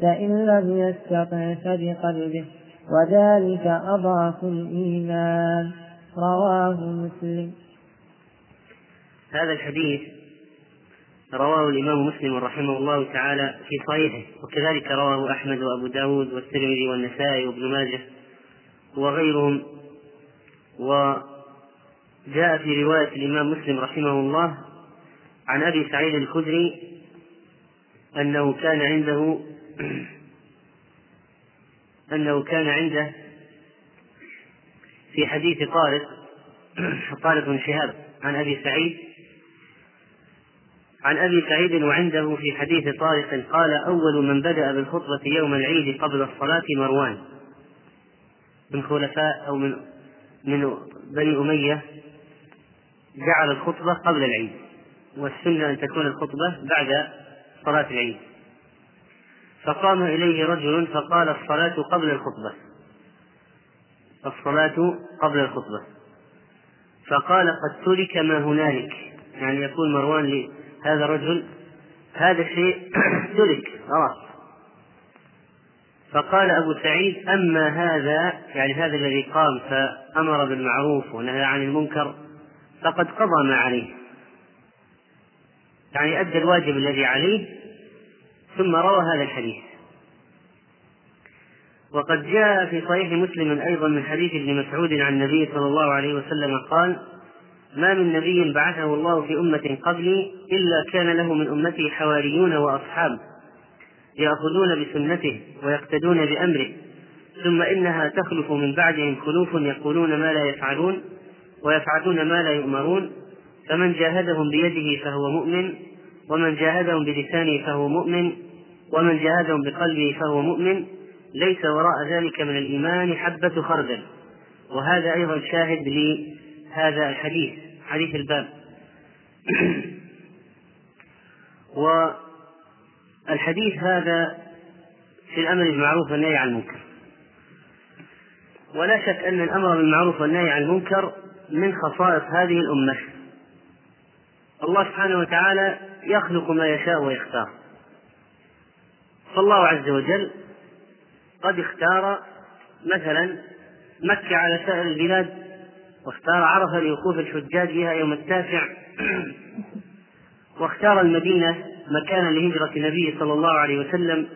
Speaker 2: فإن لم يستطع فبقلبه وذلك أضعف الإيمان. رواه مسلم.
Speaker 1: هذا الحديث رواه الإمام مسلم رحمه الله تعالى في صحيحه وكذلك رواه أحمد وأبو داود والترمذي والنسائي وابن ماجه وغيرهم. وجاء في رواية الإمام مسلم رحمه الله عن أبي سعيد الخدري أنه كان عنده أنه كان عنده في حديث طارق طارق بن شهاب عن أبي سعيد عن أبي سعيد وعنده في حديث طارق قال أول من بدأ بالخطبة يوم العيد قبل الصلاة مروان. من خلفاء أو من من بني أمية جعل الخطبة قبل العيد والسنة أن تكون الخطبة بعد صلاة العيد. فقام إليه رجل فقال الصلاة قبل الخطبة. الصلاة قبل الخطبة. فقال قد ترك ما هنالك يعني يقول مروان هذا الرجل هذا الشيء ترك خلاص. فقال أبو سعيد أما هذا يعني هذا الذي قام فأمر بالمعروف ونهى عن المنكر فقد قضى ما عليه. يعني أدى الواجب الذي عليه ثم روى هذا الحديث. وقد جاء في صحيح مسلم أيضا من حديث ابن مسعود عن النبي صلى الله عليه وسلم قال ما من نبي بعثه الله في أمة قبلي إلا كان له من أمته حواريون وأصحاب يأخذون بسنته ويقتدون بأمره ثم إنها تخلف من بعدهم خلوف يقولون ما لا يفعلون ويفعلون ما لا يؤمرون فمن جاهدهم بيده فهو مؤمن ومن جاهدهم بلسانه فهو مؤمن ومن جاهدهم بقلبه فهو مؤمن ليس وراء ذلك من الإيمان حبة خردل. وهذا أيضا شاهد لهذا الحديث. حديث الباب. والحديث هذا في الأمر بالمعروف والنهي عن المنكر. ولا شك أن الأمر بالمعروف والنهي عن المنكر من خصائص هذه الأمة. الله سبحانه وتعالى يخلق ما يشاء ويختار. فالله عز وجل قد اختار مثلا مكة على سائر البلاد واختار عرفة لوقوف الحجاج بها يوم التاسع. واختار المدينة مكانا لهجرة النبي صلى الله عليه وسلم.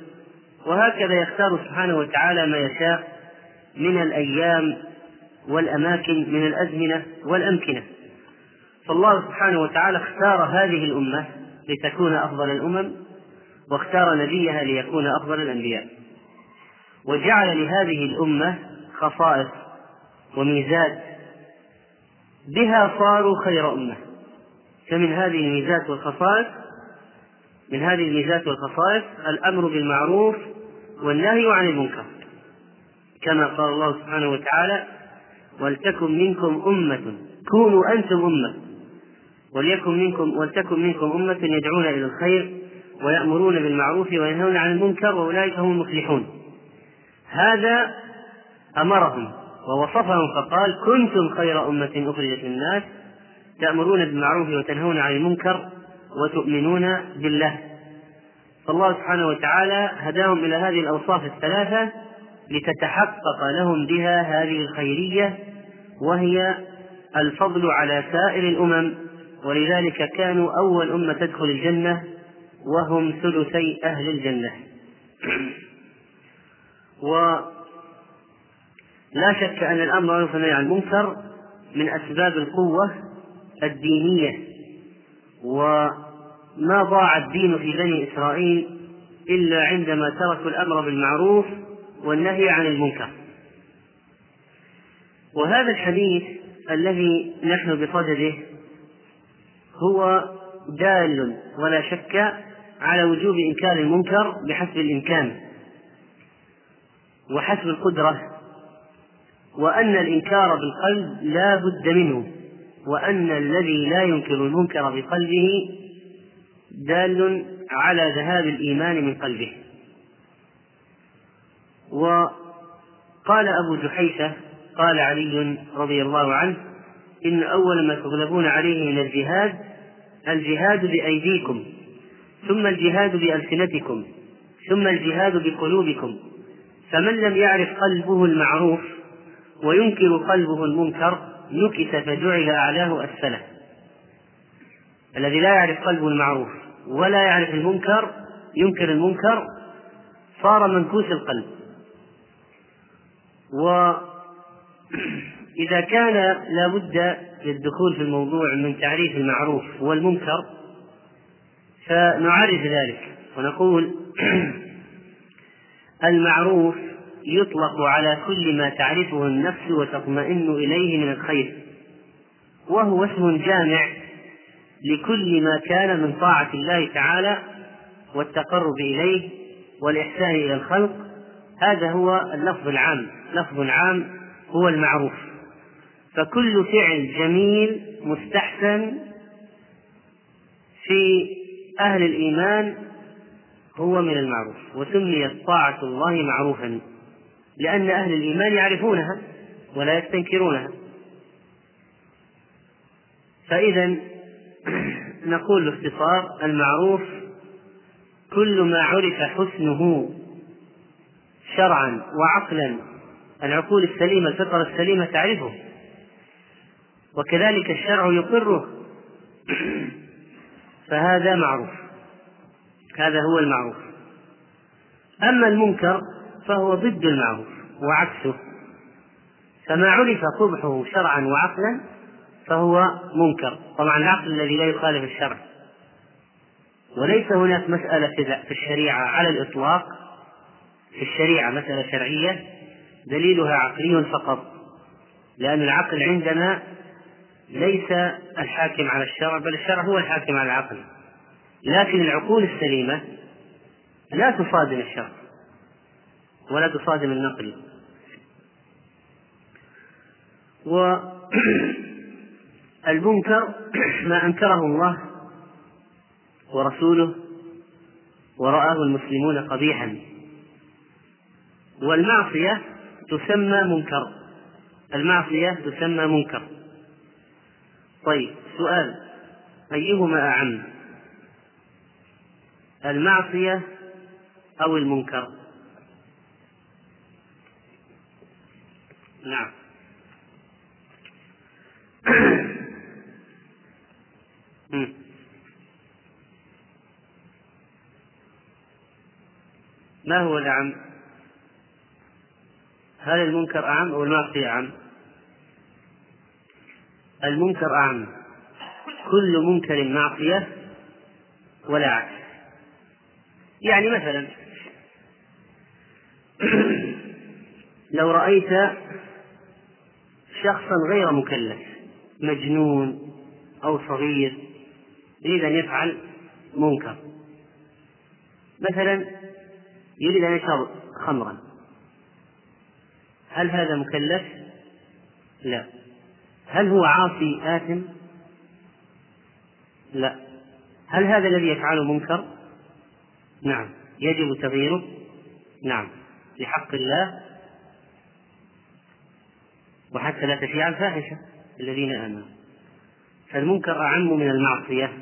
Speaker 1: وهكذا يختار سبحانه وتعالى ما يشاء من الأيام والأماكن من الأزمنة والأمكنة. فالله سبحانه وتعالى اختار هذه الأمة لتكون أفضل الأمم واختار نبيها ليكون أفضل الأنبياء. وجعل لهذه الأمة خصائص وميزات بها صاروا خير أمة. فمن هذه الميزات والخصائص من هذه الميزات والخصائص الأمر بالمعروف والنهي عن المنكر. كما قال الله سبحانه وتعالى ولتكن منكم أمة كونوا أنتم أمة. وليكن منكم ولتكن منكم أمة يدعون إلى الخير ويأمرون بالمعروف وينهون عن المنكر وأولئك هم المفلحون. هذا أمرهم. ووصفهم فقال كنتم خير أمة أخرجت للناس تأمرون بالمعروف وتنهون عن المنكر وتؤمنون بالله. فالله سبحانه وتعالى هداهم إلى هذه الأوصاف الثلاثة لتتحقق لهم بها هذه الخيرية وهي الفضل على سائر الأمم ولذلك كانوا أول أمة تدخل الجنة وهم ثلثي أهل الجنة. ولا شك أن الأمر والنهي عن المنكر من أسباب القوة الدينية وما ضاع الدين في بني إسرائيل إلا عندما تركوا الأمر بالمعروف والنهي عن المنكر. وهذا الحديث الذي نحن بصدده هو دال ولا شك على وجوب إنكار المنكر بحسب الإمكان وحسب القدرة وأن الإنكار بالقلب لا بد منه وأن الذي لا ينكر المنكر بقلبه دال على ذهاب الإيمان من قلبه. وقال أبو جحيفة قال علي رضي الله عنه إن أول ما تغلبون عليه من الجهاد الجهاد بأيديكم ثم الجهاد بألسنتكم ثم الجهاد بقلوبكم فمن لم يعرف قلبه المعروف وينكر قلبه المنكر نكت فجعل أعلاه أسفله. الذي لا يعرف قلبه المعروف ولا يعرف المنكر ينكر المنكر صار منكوس القلب. وإذا كان لا بد للدخول في الموضوع من تعريف المعروف والمنكر فنعرف ذلك ونقول المعروف يطلق على كل ما تعرفه النفس وتطمئن إليه من الخير. وهو اسم جامع لكل ما كان من طاعة الله تعالى والتقرب إليه والإحسان إلى الخلق. هذا هو اللفظ العام. لفظ عام هو المعروف. فكل فعل جميل مستحسن في أهل الإيمان هو من المعروف وسميت طاعة الله معروفا. لأن أهل الإيمان يعرفونها ولا يستنكرونها. فإذا نقول باختصار المعروف كل ما عرف حسنه شرعا وعقلا العقول السليمة الفطرة السليمة تعرفه. وكذلك الشرع يقره فهذا معروف. هذا هو المعروف. أما المنكر فهو ضد المعروف وعكسه. فما عرف قبحه شرعا وعقلا فهو منكر. طبعا العقل الذي لا يخالف الشرع. وليس هناك مسألة في الشريعة على الإطلاق. في الشريعة مسألة شرعية. دليلها عقلي فقط. لأن العقل عندنا ليس الحاكم على الشرع بل الشرع هو الحاكم على العقل. لكن العقول السليمة لا تصادم الشرع. ولا تصادم النقل. والمنكر ما أنكره الله ورسوله ورآه المسلمون قبيحا. والمعصية تسمى منكر. المعصية تسمى منكر. طيب سؤال. أيهما أعم؟ المعصية أو المنكر؟ نعم ما هو الأعم؟ هل المنكر أعم أو المعصية أعم؟ المنكر أعم كل منكر معصية ولا عكس يعني مثلا لو رأيت شخصا غير مكلف مجنون أو صغير يريد أن يفعل منكر. مثلا يريد أن يشرب خمرا. هل هذا مكلف؟ لا. هل هو عاصي آثم؟ لا. هل هذا الذي يفعله منكر؟ نعم. يجب تغييره؟ نعم. لحق الله وحتى لا تشيع الفاحشة الذين آمنوا. فالمنكر أعم من المعصية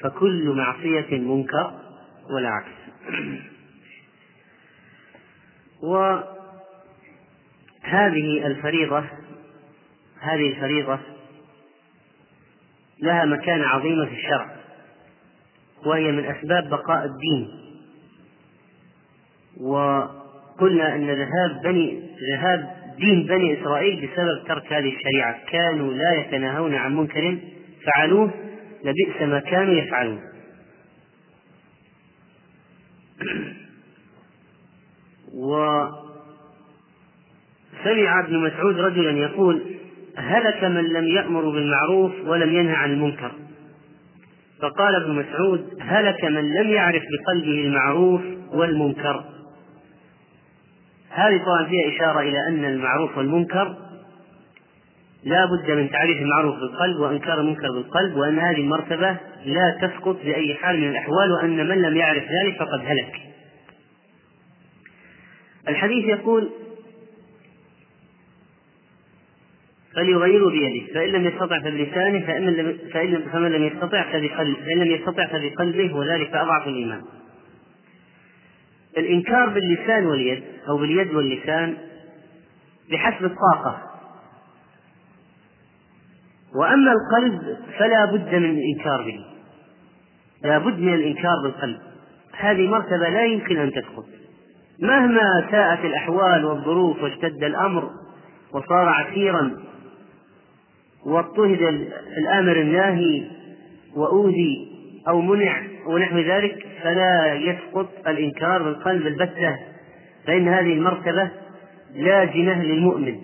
Speaker 1: فكل معصية منكر ولا عكس. وهذه الفريضة هذه الفريضة لها مكانة عظيمة في الشرع وهي من أسباب بقاء الدين. وقلنا أن ذهاب بني ذهاب دين بني إسرائيل بسبب ترك هذه الشريعة. كانوا لا يتناهون عن منكر فعلوه لبئس ما كانوا يفعلون. وسمع ابن مسعود رجلا يقول هلك من لم يأمر بالمعروف ولم ينهى عن المنكر. فقال ابن مسعود هلك من لم يعرف بقلبه المعروف والمنكر. هذه طبعا فيها إشارة إلى أن المعروف والمنكر لا بد من تعريف المعروف بالقلب وإنكار المنكر بالقلب وأن هذه المرتبة لا تسقط بأي حال من الأحوال وأن من لم يعرف ذلك فقد هلك الحديث يقول فليغيروا بيده فإن لم يستطع فبلسانه فإن فإن فمن لم يستطع فبقلبه فإن لم يستطع فبقلبه وذلك أضعف الإيمان. الإنكار باللسان واليد أو باليد واللسان بحسب الطاقة. وأما القلب فلا بد من الإنكار به. لا بد من الإنكار بالقلب. هذه مرتبة لا يمكن أن تسقط. مهما ساءت الأحوال والظروف واشتد الأمر وصار عسيرا واضطهد الآمر الناهي وأوذي أو منع ونحو ذلك فلا يسقط الإنكار بالقلب البتة فإن هذه المرتبة لازمة للمؤمن.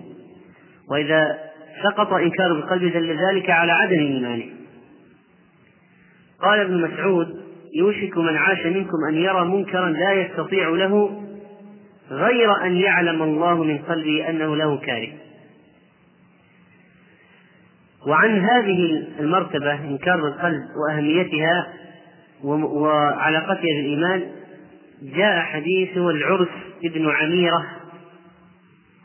Speaker 1: وإذا سقط إنكار بالقلب دل ذلك على عدم إيمانه قال ابن مسعود يوشك من عاش منكم أن يرى منكرا لا يستطيع له غير أن يعلم الله من قلبه أنه له كاره. وعن هذه المرتبة إنكار القلب وأهميتها وعلاقتها بالإيمان جاء حديث العرس ابن عميرة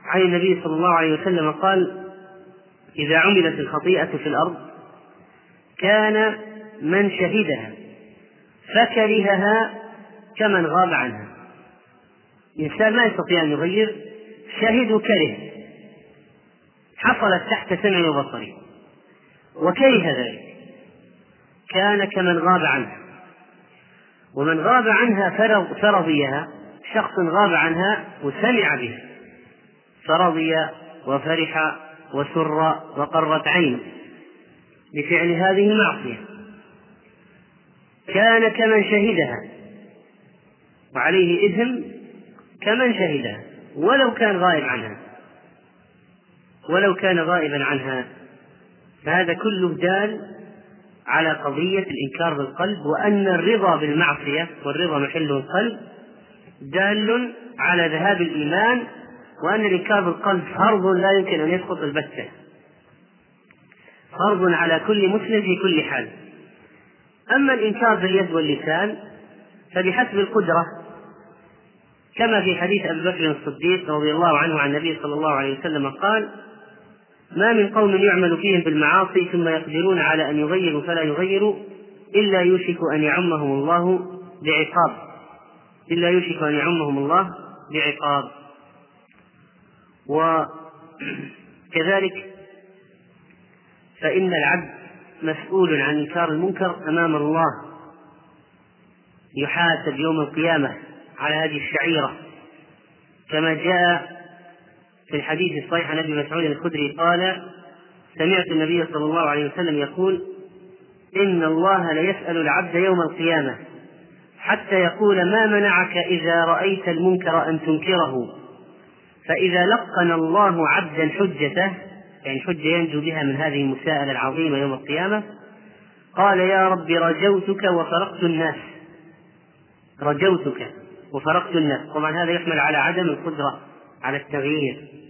Speaker 1: عن النبي صلى الله عليه وسلم قال إذا عملت الخطيئة في الأرض كان من شهدها فكرهها كمن غاب عنها. الإنسان ما يستطيع أن يغير شهد وكره حصلت تحت سمعه وبصره وكره ذلك؟ كان كمن غاب عنها. ومن غاب عنها فرض فرضيها شخص غاب عنها وسمع بها. فرضي وفرح وسر وقرت عينه بفعل هذه المعصية. كان كمن شهدها. وعليه إثم كمن شهدها. ولو كان غائب عنها. ولو كان غائبا عنها. فهذا كله دال على قضية الإنكار بالقلب وأن الرضا بالمعصية والرضا محله القلب دال على ذهاب الإيمان وأن الإنكار بالقلب فرض لا يمكن أن يسقط البتة. فرض على كل مسلم في كل حال. أما الإنكار باليد واللسان فبحسب القدرة كما في حديث أبي بكر الصديق رضي الله عنه عن النبي صلى الله عليه وسلم قال ما من قوم يعمل فيهم بالمعاصي ثم يقدرون على أن يغيروا فلا يغيروا إلا يوشك أن يعمهم الله بعقاب. إلا يوشك أن يعمهم الله بعقاب. وكذلك فإن العبد مسؤول عن إنكار المنكر أمام الله. يحاسب يوم القيامة على هذه الشعيرة. كما جاء في الحديث الصحيح عن أبي مسعود الخدري قال سمعت النبي صلى الله عليه وسلم يقول إن الله ليسأل العبد يوم القيامة حتى يقول ما منعك إذا رأيت المنكر أن تنكره؟ فإذا لقن الله عبدا حجته يعني حجة ينجو بها من هذه المساءلة العظيمة يوم القيامة قال يا رب رجوتك وفرقت الناس. رجوتك وفرقت الناس. طبعا هذا يحمل على عدم القدرة على التغيير.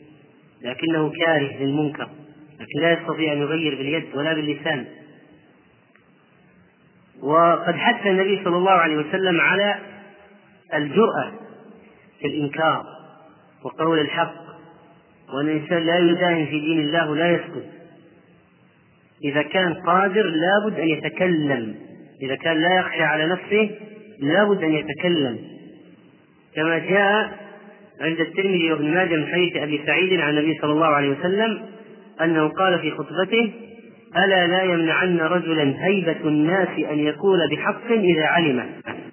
Speaker 1: لكنه كاره للمنكر لكن لا يستطيع أن يغير باليد ولا باللسان. وقد حث النبي صلى الله عليه وسلم على الجرأة في الإنكار وقول الحق وأن الإنسان لا يداهن في دين الله ولا يسكت. إذا كان قادر لابد أن يتكلم إذا كان لا يخشى على نفسه لابد أن يتكلم. كما جاء عند الترمذي وابن ماجه من حديث أبي سعيد عن النبي صلى الله عليه وسلم أنه قال في خطبته ألا لا يمنعن رجلا هيبة الناس أن يقول بحق إذا علم